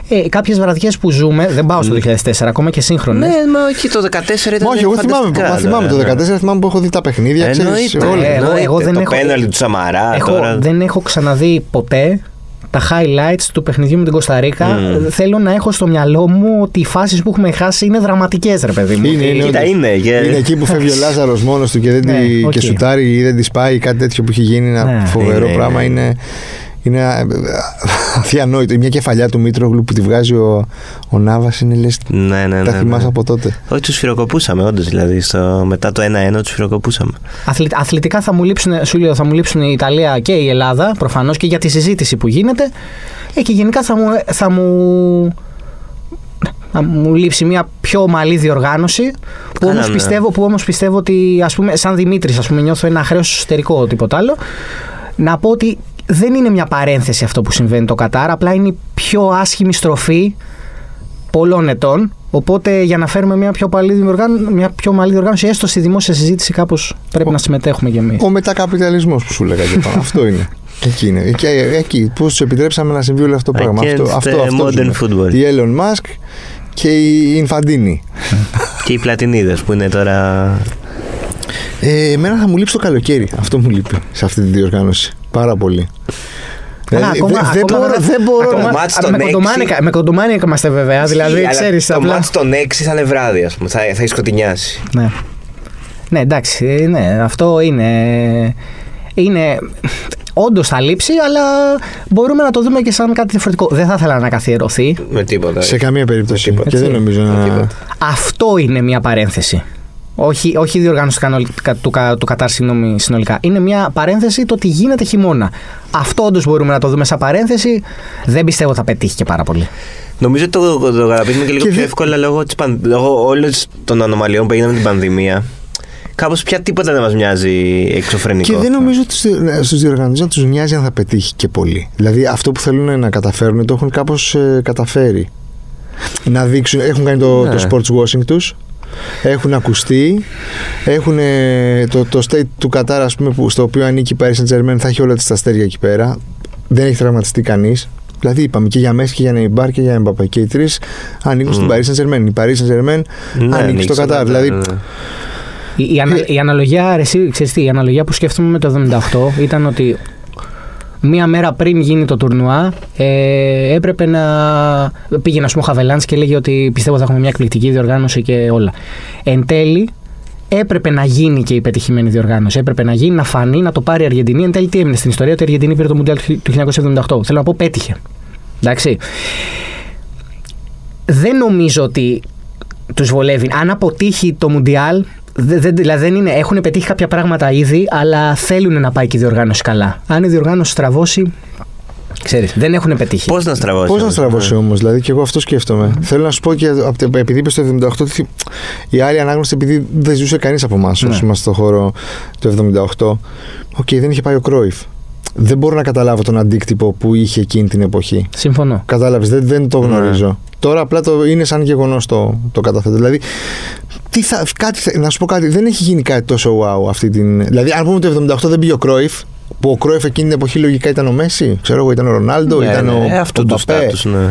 ε, κάποιες βραδιές που ζούμε, δεν πάω στο 2004, ακόμα και σύγχρονες. Ναι, μα όχι, το 14 ήταν. Μα όχι, εγώ θυμάμαι, φανταστικά, μα θυμάμαι το ναι, ναι. 14, θυμάμαι που έχω δει τα παιχνίδια. ξέρεις, Εννοείται. όλα. Ε, εγώ- εννοείται. εγώ δεν το έχω- πέναλτι του Σαμαρά Έχω, τώρα. δεν έχω ξαναδεί ποτέ τα highlights του παιχνιδιού με την Κόστα Ρίκα. Μμμ. Θέλω να έχω στο μυαλό μου ότι οι φάσεις που έχουμε χάσει είναι δραματικές, ρε παιδί μου. Είναι, είναι, Κοίτα, όντως. είναι, και- είναι εκεί που [LAUGHS] φεύγει ο Λάζαρος μόνος του και, δεν Ναι, τη, οκ. και σουτάρει ή δεν τη πάει, κάτι τέτοιο που έχει γίνει. Ένα Ναι. φοβερό Είναι, πράγμα. είναι. Είναι, είναι α- αδιανόητο. Μια κεφαλιά του Μήτρογλου που τη βγάζει ο, ο Νάβα είναι λες. Ναι, ναι, τα ναι. θυμάσαι ναι. από τότε. Όχι, τους φυροκοπούσαμε, όντως. Δηλαδή, στο, μετά το 1-1 τους φυροκοπούσαμε. Αθλη- αθλητικά θα μου, λείψουν, σου λέω, θα μου λείψουν η Ιταλία και η Ελλάδα, προφανώς και για τη συζήτηση που γίνεται. Ε, και γενικά θα μου, θα μου, θα μου λείψει μια πιο ομαλή διοργάνωση. Που Καλά, όμως ναι. πιστεύω, που όμως πιστεύω ότι, ας πούμε, σαν Δημήτρης, ας πούμε, νιώθω ένα χρέος εσωτερικό, τίποτα άλλο. Να πω ότι δεν είναι μια παρένθεση αυτό που συμβαίνει το Κατάρ, απλά είναι η πιο άσχημη στροφή πολλών ετών. Οπότε για να φέρουμε μια πιο, παλή διοργάνωση, μια πιο μαλή διοργάνωση, έστω στη δημόσια συζήτηση, κάπως πρέπει Ο- να συμμετέχουμε κι εμείς. Ο μετακαπιταλισμός που σου λέγα και πάνω. αυτό είναι. Εκεί είναι. Εκεί, εκεί. Πώς τους επιτρέψαμε να συμβεί όλο αυτό το πράγμα. Αυτό, Against, αυτό, ε, αυτό modern ζούμε. football. Η Elon Musk και η Ινφαντίνη. Και οι πλατινίδε που είναι τώρα. Ε, εμένα θα μου λείψει το καλοκαίρι. Αυτό μου λείπει σε αυτή τη διοργάνωση. Πάρα πολύ. Αλλά Δηλαδή, ακόμα- δεν ακόμα μπορώ, δεν- δεν μπορώ ακόμα- να. μάτς α, των με έξι. κοντομάνικα- Με κοντομάνικα είμαστε βέβαια. Δηλαδή, Αλλά ξέρεις. Το μάτς των 6 θα είναι βράδυ, ας πούμε. Θα, θα έχει σκοτεινιάσει. Ναι. ναι, εντάξει, ε, ναι, αυτό είναι. Είναι. Όντως θα λείψει, αλλά μπορούμε να το δούμε και σαν κάτι διαφορετικό. Δεν θα ήθελα να καθιερωθεί. Με τίποτα. Σε καμία περίπτωση. τίποτα. Και δεν Έτσι. νομίζω Με να. τίποτα. Αυτό είναι μια παρένθεση. Όχι, όχι η διοργάνωση του, κανολ- του, κα- του Κατάρ συγγνώμη, συνολικά. Είναι μια παρένθεση το ότι γίνεται χειμώνα. Αυτό όντως μπορούμε να το δούμε σαν παρένθεση. Δεν πιστεύω θα πετύχει και πάρα πολύ. Νομίζω ότι το, το καταπίνουμε και λίγο Και πιο δε- εύκολα λόγω, της, παν- λόγω όλων των ανομαλιών που έγιναν με την πανδημία. Κάπως πια τίποτα δεν μας μοιάζει εξωφρενικό. Και δεν νομίζω ότι στους διοργανωτές να τους νοιάζει αν θα πετύχει και πολύ. Δηλαδή αυτό που θέλουν να καταφέρουν το έχουν κάπως καταφέρει. Να δείξουν, έχουν κάνει το, Ναι. το sports washing τους. Έχουν ακουστεί. Έχουν ε, το, το state του Κατάρ, ας πούμε, που, στο οποίο ανήκει η Paris Saint Germain, θα έχει όλα τις τα αστέρια εκεί πέρα. Δεν έχει τραυματιστεί κανείς. Δηλαδή, είπαμε και για Μέση και για Νεϊμπάρ και για Εμπαπέ. Και οι τρεις ανήκουν στην Μμ. Paris Saint Germain. Η Paris Saint Germain Ναι, ανήκει στο Κατάρ. Δηλαδή, ναι. Η, η, ανα- η αναλογία, ρε, εσύ, ξέρεις τι, η αναλογία που σκέφτομαι με το 78 ήταν ότι μία μέρα πριν γίνει το τουρνουά ε, έπρεπε να πήγαινε ας πούμε ο Χαβελάνς και έλεγε ότι πιστεύω θα έχουμε μια εκπληκτική διοργάνωση και όλα. Εν τέλει έπρεπε να γίνει και η πετυχημένη διοργάνωση. Έπρεπε να γίνει, να φανεί, να το πάρει η Αργεντινή. Εν τέλει τι έμεινε στην ιστορία ότι η Αργεντινή πήρε το Μουντιάλ του 1978. Θέλω να πω πέτυχε. Εντάξει. Δεν νομίζω ότι τους βολεύει. Αν αποτύχει το Μουντιάλ, δε- δεν, δηλαδή δεν είναι, έχουν πετύχει κάποια πράγματα ήδη, αλλά θέλουν να πάει και η διοργάνωση καλά. Αν η διοργάνωση στραβώσει, ξέρεις, δεν έχουν πετύχει. Πώς να στραβώσει. Πώς να στραβώσει όμως, δηλαδή, και εγώ αυτό σκέφτομαι. Θέλω να σου πω και απ' το- επειδή είπες το 78, ότι η άλλη ανάγνωση, επειδή δεν ζούσε κανείς από εμάς όσοι Ναι. είμαστε στο χώρο του 78, οκ, δεν είχε πάει ο Κρόιφ. Δεν μπορώ να καταλάβω τον αντίκτυπο που είχε εκείνη την εποχή. Συμφωνώ. Κατάλαβες, δεν, δεν το Ναι. γνωρίζω. Τώρα απλά το, είναι σαν γεγονός το, το καταθέτω. Δηλαδή, τι θα, κάτι, θα- να σου πω κάτι, δεν έχει γίνει κάτι τόσο wow αυτή την. Δηλαδή, αν πούμε το 78 δεν πήγε ο Κρόιφ, που ο Κρόιφ εκείνη την εποχή λογικά ήταν ο Μέσι, ξέρω εγώ, ήταν ο Ρονάλντο, Ναι, ήταν ναι, ο. ε, αυτό ο το Μπαπέ. στάτους, ναι.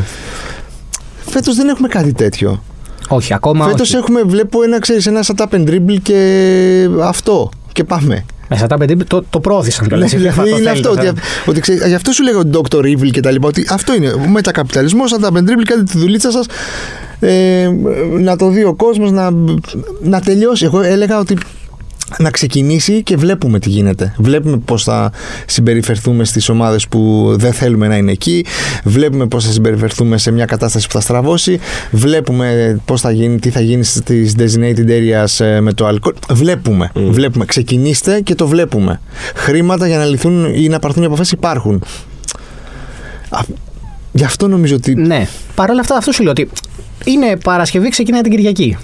Φέτος δεν έχουμε κάτι τέτοιο. Όχι, ακόμα Φέτος όχι. έχουμε, βλέπω ένα, ξέρεις, ένα shut up and dribble και αυτό. Και πάμε. Μέσα τα παιδί το, το προώθησαν κιόλας. Η FIFA Δηλαδή το είναι θέλει, αυτό. το Ότι, θέλει. ότι ξέρεις, γι' αυτό σου λέγω Dr. Evil και τα λοιπά. Ότι αυτό είναι. Μετακαπιταλισμό, setup and dribble, κάντε τη δουλίτσα σας. Ε, να το δει ο κόσμος, να, να τελειώσει. Εγώ έλεγα ότι να ξεκινήσει και βλέπουμε τι γίνεται. Βλέπουμε πώς θα συμπεριφερθούμε στις ομάδες που δεν θέλουμε να είναι εκεί. Βλέπουμε πώς θα συμπεριφερθούμε σε μια κατάσταση που θα στραβώσει. Βλέπουμε πώς θα γίνει, τι θα γίνει στις designated areas ε, με το αλκοόλ. Βλέπουμε. Mm. Βλέπουμε. Ξεκινήστε και το βλέπουμε. Χρήματα για να λυθούν ή να πάρθουν οι αποφάσεις υπάρχουν. Α, Γι' αυτό νομίζω ότι Ναι. Παρ' όλα αυτά, αυτό σου λέω ότι είναι Παρασκευή, ξεκινάει την Κυριακή.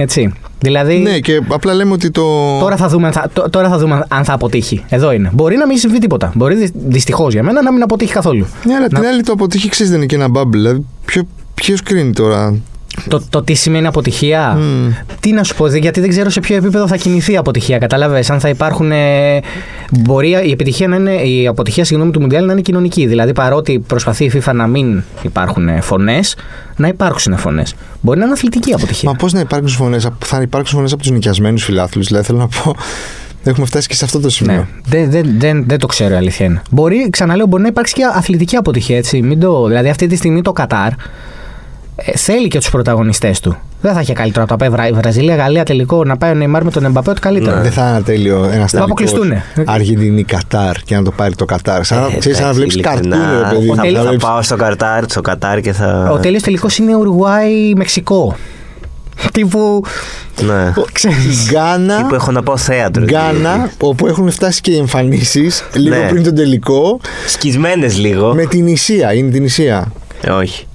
Έτσι. Δηλαδή, Ναι, και απλά λέμε ότι το. τώρα, θα δούμε, αν θα- τ- τώρα θα δούμε αν θα αποτύχει. Εδώ είναι. Μπορεί να μην συμβεί τίποτα. Μπορεί δυστυχώς για μένα να μην αποτύχει καθόλου. Ναι, αλλά Να- την άλλη το αποτύχει, ξέρεις, δεν είναι και ένα bubble. Δηλαδή, ποιος κρίνει τώρα. Το, το τι σημαίνει αποτυχία. Μμ. Τι να σου πω, δε- γιατί δεν ξέρω σε ποιο επίπεδο θα κινηθεί η αποτυχία. Κατάλαβες, αν θα υπάρχουν. ε, μπορεί η, επιτυχία να είναι, η αποτυχία συγγνώμη, του Μουντιάλ να είναι κοινωνική. Δηλαδή, παρότι προσπαθεί η FIFA να μην υπάρχουν φωνές, να υπάρξουν φωνές. Μπορεί να είναι αθλητική αποτυχία. Μα πώς να υπάρξουν φωνές, θα υπάρξουν φωνές από τους νοικιασμένους φιλάθλους. Δηλαδή, θέλω να πω. [LAUGHS] Έχουμε φτάσει και σε αυτό το σημείο. Ναι, δεν, δεν, δεν, δεν το ξέρω η αλήθεια είναι. Μπορεί, ξαναλέω, μπορεί να υπάρξει και αθλητική αποτυχία, έτσι. Μην το, δηλαδή, αυτή τη στιγμή το Κατάρ ε, θέλει και τους πρωταγωνιστές του. Δεν θα είχε καλύτερο από το να πάει Βρα- Βραζιλία, Γαλλία τελικό, να πάει ο Νεϊμάρ με τον Εμπαπέ, ότι καλύτερο. Ναι. Δεν θα είναι τέλειο ένας Θα αποκλειστούνε. Αργεντινή Κατάρ και να το πάρει το Κατάρ. Σαν, Ε, ξέρεις, σαν να βλέπεις εντάξει, καρτούν, ειλικρινά, ρε παιδί. ο μου. τέλειος Θα Θα βλέπεις- πάω στο Κατάρ, στο Κατάρ και θα. Ο τέλειος τελικός είναι Ουρουγουάη-Μεξικό. Τύπου. Ναι. Ξέρεις. Γκάνα, Τύπου έχω να πάω θέατρο. Γκάνα, όπου έχουν φτάσει και οι εμφανίσεις λίγο Ναι. πριν τον τελικό. Σκισμένες λίγο. Με την Ισία. Είναι την Ισία. Ε, όχι.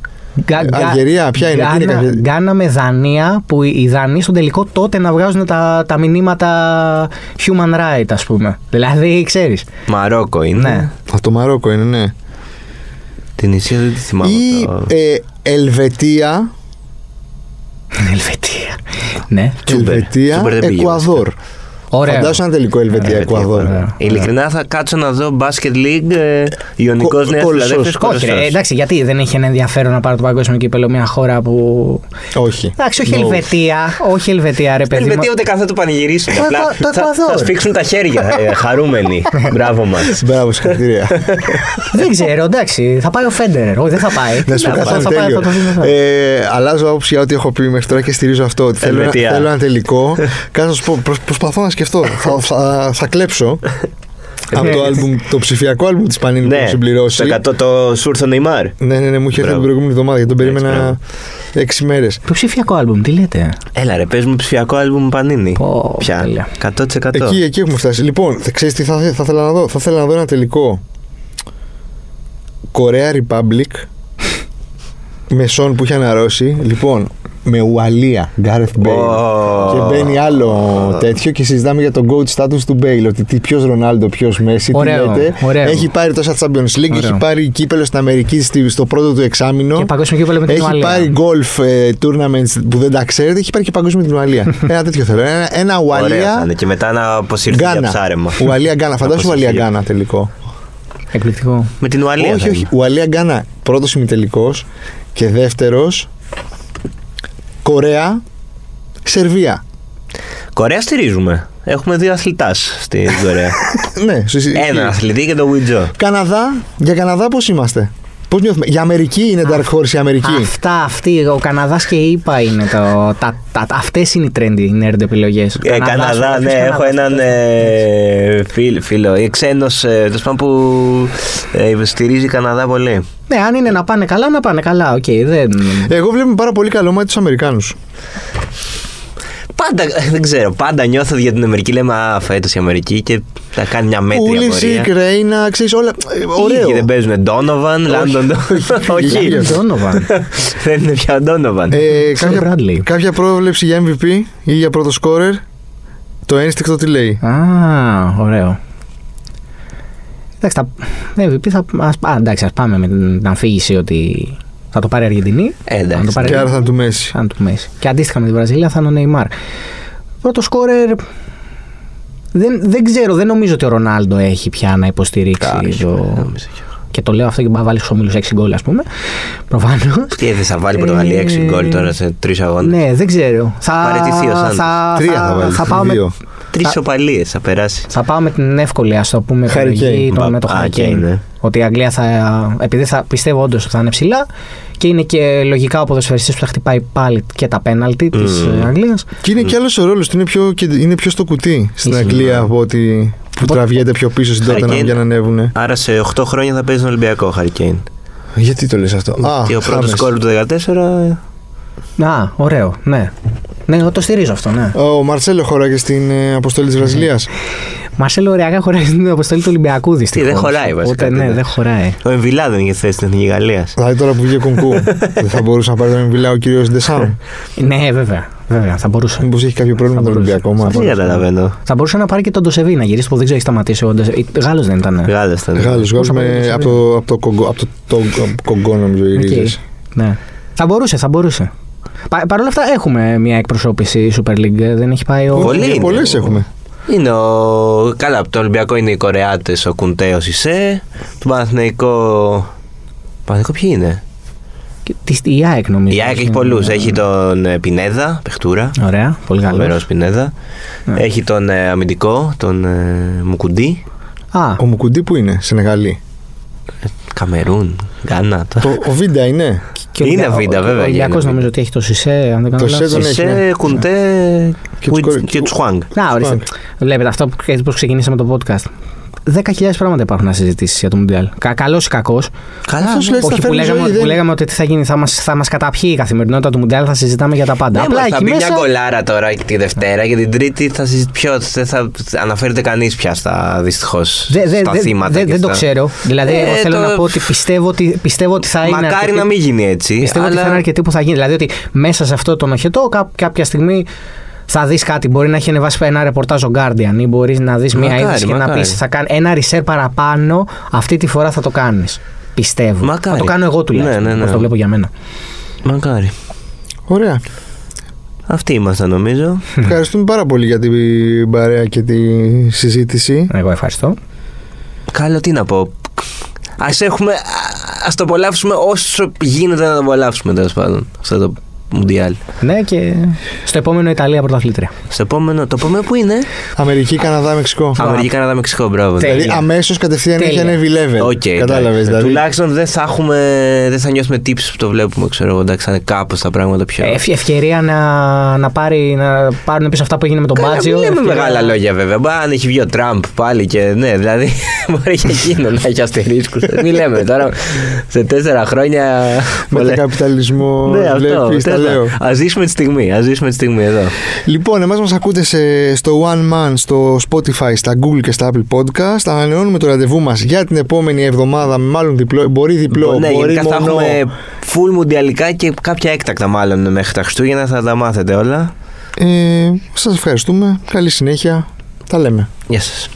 Γκά- γκά- Αλγερία, ποια είναι, τι είναι Γκάνα- κάποια- Γκάνα με Δανία που οι Δανείοι στον τελικό τότε να βγάζουν τα, τα μηνύματα human right, ας πούμε. Δηλαδή, ξέρεις. Μαρόκο είναι. Ναι. Από το Μαρόκο είναι, ναι. Την Ισία δεν τη θυμάμαι. Ή το- ε, Ελβετία, Ελβετία. Ναι. Τσούμπερ. Ελβετία, Τσούμπερ δεν πήγε, Εκουαδόρ. Ωραίο. Φαντάζομαι ένα τελικό Ελβετία, Εκουαδόρ. ωραία. Ειλικρινά θα κάτσω να δω Basket League ε, Ιωνικός Κο- Νέας κολοσσός. Φιλαδέλφιας. Όχι, ρε, εντάξει, γιατί δεν έχει ένα ενδιαφέρον να πάρει το παγκόσμιο κύπελο μια χώρα που. Όχι. Εντάξει, όχι No. Ελβετία. Όχι Ελβετία, ρε παιδί. Ελβετία μου. ούτε καν θα το πανηγυρίσουμε. Το Απλά Εκουα- το θα, Εκουαδόρ. θα σφίξουν τα χέρια. ε, χαρούμενοι. [LAUGHS] Μπράβο μας. Μπράβο, συγχαρητήρια. Δεν ξέρω, εντάξει. Θα πάει ο Φέντερερ. Όχι, δεν θα πάει. Να σου πω Θα- κάτι θα πάει, τέλειο. θα το δίνω αυτό. Ε, αλλάζω άποψη για ό,τι έχω πει μέχρι τώρα και στηρίζω αυτό. Ότι θέλω, ένα, Ελβετία. θέλω ένα τελικό. Κάτω να σου πω, προσ- προσπαθώ να σκεφτώ. Θα, θα, θα κλέψω από το, άλμπουμ, το ψηφιακό άλμπουμ της Πανίνη που ναι, έχω συμπληρώσει. το 100 το Σούρθο Νεϊμάρ. Ναι, ναι, ναι, μου είχε έρθει Μπράβο. την προηγούμενη εβδομάδα γιατί τον Εντάξει, περίμενα έξι μέρες. Το ψηφιακό άλμπουμ, τι λέτε; Έλα ρε, παίζουμε ψηφιακό άλμπουμ Πανίνη. Πω, Πια. τέλεια. 100%. Εκεί, εκεί έχουμε φτάσει. Λοιπόν, θα ξέρεις τι θα, θα, ήθελα να δω. Θα ήθελα να δω ένα τελικό. Κορέα Republic [LAUGHS] με Σον που είχε αναρρώσει. Λοιπόν, με Ουαλία, Gareth Bale. Ω. Και μπαίνει άλλο τέτοιο και συζητάμε για τον GOAT status του Bale. Ότι τι, ποιος Ρονάλντο, ποιος Μέση, τι Ωραίο, λέτε. ωραίο. Έχει πάρει τόσα Champions League, Ωραίο. έχει πάρει κύπελο στην Αμερική στη- στο πρώτο του εξάμεινο. Και παγκόσμιο κύπελο με την Έχει Ουαλία. πάρει golf ε, tournaments που δεν τα ξέρετε, έχει πάρει και παγκόσμιο με την Ουαλία. [LAUGHS] ένα τέτοιο θέλω. Ένα, ένα Ωραία θα Ουαλία είναι. Και μετά να αποσυρθεί για Γκάνα. ψάρεμα. Ουαλία Γκάνα. [LAUGHS] Φαντάζομαι Ουαλία Αποσυρθεί. Γκάνα τελικό. Εκπληκτικό. Με την Ουαλία. όχι, θα όχι. είναι. Ουαλία Γκάνα πρώτος ημιτελικός και δεύτερος Κορέα Σερβία. Κορέα στηρίζουμε. Έχουμε δύο αθλητάς στην Κορέα. [LAUGHS] ναι, σου ισχύει. Ένα αθλητή και το Βιτζό. Καναδά, για Καναδά πώς είμαστε; Πώς νιώθουμε. Για Αμερική είναι Dark Horse η Αμερική; Αυτά, αυτή, ο Καναδάς και η ΙΠΑ είναι το. Τα, τα, Αυτές είναι οι trendy nerd επιλογές. Ε, Καναδάς, ναι, έχω έναν ε, φίλ- φίλο, ε, ξένος ε, τέλος πάντων που ε, στηρίζει Καναδά πολύ. Ναι, αν είναι να πάνε καλά, να πάνε καλά. Οκ, δεν. Εγώ βλέπω πάρα πολύ καλό μάτι τους Αμερικάνους. Πάντα, [LAUGHS] δεν ξέρω, πάντα νιώθω για την Αμερική. Λέμε, Α, φέτος η Αμερική και θα κάνει μια μέτρια Πούλισικ, πορεία. Ρέινα, ξέρεις όλα. ε, Ωραίο. Ήδη δεν παίζουν Ντόνοβαν, Λάντον. Όχι, όχι. Ντόνοβαν. [LAUGHS] δεν είναι πια Ντόνοβαν. Ε, Ξέρω κάποια, Bradley. κάποια πρόβλεψη για MVP ή για πρώτο σκόρερ; Το ένστικτο τι λέει; Α, ωραίο. Εντάξει, τα, MVP θα, ας, α, εντάξει, ας πάμε με την αφήγηση ότι θα το πάρει η Αργεντινή. Ε, εντάξει. Αν το πάρει Και άρα θα είναι του Μέση. αν του Μέση. Και αντίστοιχα με τη Βραζιλία θα είναι ο Νεϊμάρ. Πρώτο σκόρερ. Δεν, δεν ξέρω, δεν νομίζω ότι ο Ρονάλντο έχει πια να υποστηρίξει. Όχι, το... δεν νομίζω κι εγώ. Και το λέω αυτό και μπορεί να βάλει στους ομίλους 6 γκολ, ας πούμε. Προφανώς. Τι δεν θα βάλει η Πορτογαλία 6 γκολ τώρα σε τρεις αγώνες; Ναι, δεν ξέρω. Θα, Παραιτηθεί ο Σάντος. Τρία θα βάλει. θα πάω με, Δύο. Τρεις οπαλίε θα περάσει. θα πάω με την εύκολη, ας το πούμε, Harry επιλογή Kane. το- με το Α, Harry Kane, Kane. ναι. Ότι η Αγγλία θα. Επειδή θα, πιστεύω όντως ότι θα είναι ψηλά και είναι και λογικά ο ποδοσφαιριστής που θα χτυπάει πάλι και τα πέναλτι της Μμμ. Αγγλίας. Και είναι και άλλος ο ρόλος του. Είναι πιο, και- είναι πιο στο κουτί στην Ισχύει. Αγγλία από ότι. που Οπότε- τραβιέται πιο πίσω στην Harry τότε Kane. για να ανέβουν. Άρα σε 8 χρόνια θα παίζει τον Ολυμπιακό Χαρικέιν. Γιατί το λες αυτό; Α, Και ο πρώτος Χάμες. σκόρ του 14. Α, ωραίο, ναι. Ναι, εγώ το στηρίζω αυτό, ναι. Ο Μαρσέλο χωράγε στην ε, αποστολή της Βραζιλίας. Μαρσέλο Ωριακά χωράει στην αποστολή του Ολυμπιακού δυστυχώ. δεν χωράει, βασικά, Ναι, τι, δεν χωράει. Ο Εμβιλά δεν είχε θέση στην Εθνική Γαλλίας. Δηλαδή τώρα που βγήκε κονκού, δεν θα μπορούσε να πάρει τον Εμβιλά ο κύριος Ντεσάμ. Ναι, βέβαια. Βέβαια, θα μπορούσε. Μήπως έχει κάποιο πρόβλημα με Θα τον μπορούσε. Ολυμπιακό μα. Δεν καταλαβαίνω. Θα μπορούσε να πάρει και τον Ντοσεβί να γυρίσει που δεν ξέρω, έχει σταματήσει. Ο Ντοσεβί. Γάλλος δεν ήταν. Γάλλος ήταν. Γάλλος, Πώς θα Γάλλο πάρει τον από το, από το, κογκό, από το, το, Κογκό νομίζω οι Οκ. ρίζες. Ναι. Θα μπορούσε, θα μπορούσε. Πα, Παρ' όλα αυτά έχουμε μια εκπροσώπηση Super League. Δεν έχει πάει ο. Πολύ είναι. Πολλές έχουμε. Είναι ο. Καλά, από το Ολυμπιακό είναι οι Κορεάτες, ο Κουντέ, ο Σισέ. Το Παναθηναϊκό. Παναθηναϊκό ποιοι είναι; Και Της, η ΑΕΚ νομίζω. Η ΑΕΚ έχει Είναι- πολλούς. Έχει τον ε, Πινέδα, παιχτούρα. Ωραία, πολύ καλός. Φοβερός Πινέδα. Ναι. Έχει τον ε, αμυντικό, τον ε, Μουκουντή. Α, Ο Μουκουντή που είναι, Σενεγαλή. Καμερούν, Γκάνα. το- Το, ο Βίντα είναι. και Είναι Ολυμπια- Βίντα, ο- βέβαια, Ο Ολυμπιακό είναι νομίζω Βίντα. ότι έχει το Σισε, αν δεν κάνω Το λάθος. Σισε τον έχει, Σισε, ναι. Κουντέ Και Κουιτ- τους κορ- και Τσουάνγκ. Να, ορίστε. Βλέπετε αυτό που, έτσι πώς ξεκινήσαμε το podcast. 10.000 πράγματα υπάρχουν να συζητήσεις για το Μουντιάλ. Κα, Καλός ή κακός. Καλά, Αυτός σου ναι. λέει, Όχι θα που φέρνει λέγαμε, ζωή, που δεν- λέγαμε ότι τι θα γίνει, θα μα θα μας καταπιεί η καθημερινότητα του Μουντιάλ, θα συζητάμε για τα πάντα. Ναι, Απλά μα θα εκεί μπει μέσα. μια γκολάρα τώρα και τη Δευτέρα και την Τρίτη θα συζητήσει πιο. Δεν θα αναφέρεται κανείς πια στα δυστυχώς Δε, δε, στα δε- θύματα. δε- και δεν το στα- ξέρω. Δηλαδή, Ε, εγώ θέλω το- να πω ότι πιστεύω ότι, πιστεύω ότι θα είναι. Μακάρι αρκετοί- να μην γίνει έτσι. Πιστεύω ότι αλλά... θα είναι αρκετοί που θα γίνει. Δηλαδή ότι μέσα σε αυτό το νοχετό κά- κάποια στιγμή θα δεις κάτι. Μπορεί να έχει ανεβάσει ένα ρεπορτάζ ο Guardian ή μπορείς να δεις μια Μακάρι, είδηση και να μακάρι. πεις θα κάνει ένα research παραπάνω. Αυτή τη φορά θα το κάνεις. Πιστεύω. Μακάρι. Θα το κάνω εγώ τουλάχιστον. Ναι, ναι, ναι. όπως το βλέπω για μένα. Μακάρι. Ωραία. Αυτοί ήμασταν νομίζω. Ευχαριστούμε πάρα πολύ για την παρέα και τη συζήτηση. Εγώ ευχαριστώ. Καλό τι να πω. Ας έχουμε. Ας το απολαύσουμε όσο γίνεται να το απολαύσουμε τέλος πάντων. Αυτό το Μουντιάλ. Ναι, και στο επόμενο Ιταλία πρωταθλήτρια. Στο επόμενο. Το επόμενο που είναι; Αμερική, Καναδά, Μεξικό. Αμερική, Καναδά, Μεξικό, μπράβο. Τέλεια. Δηλαδή αμέσως κατευθείαν έχει Τέλεια. ανέβει level. Ok, Κατάλαβες. εντάξει. Δηλαδή. Τουλάχιστον δεν θα έχουμε. Δεν θα νιώσουμε τύψει που το βλέπουμε, ξέρω εγώ. Εντάξει, θα είναι κάπως τα πράγματα πιο. Ευ- ευκαιρία να, να, πάρει, να πάρουν πίσω αυτά που έγινε με τον Καλά, Μπάτζιο. μην λέμε Ευκαιρία- μεγάλα λόγια βέβαια. Μπα, αν έχει βγει ο Τραμπ πάλι και ναι, δηλαδή [LAUGHS] μπορεί και εκείνο να έχει αστερίσκους. μην λέμε τώρα σε τέσσερα χρόνια. Με τον καπιταλισμό Ναι, αυτό. Βλέπεις, τα λέω. Α ζήσουμε τη στιγμή. Α ζήσουμε τη στιγμή εδώ. Λοιπόν, εμάς μας ακούτε σε, στο One Man, στο Spotify, στα Google και στα Apple Podcast. Ανανεώνουμε το ραντεβού μας για την επόμενη εβδομάδα με μάλλον διπλό, μπορεί διπλό, ναι, μπορεί γενικά θα μόνο... έχουμε full μουντιαλικά και κάποια έκτακτα μάλλον μέχρι τα Χριστούγεννα. Θα τα μάθετε όλα. Ε, σας ευχαριστούμε, καλή συνέχεια, τα λέμε. Γεια σας.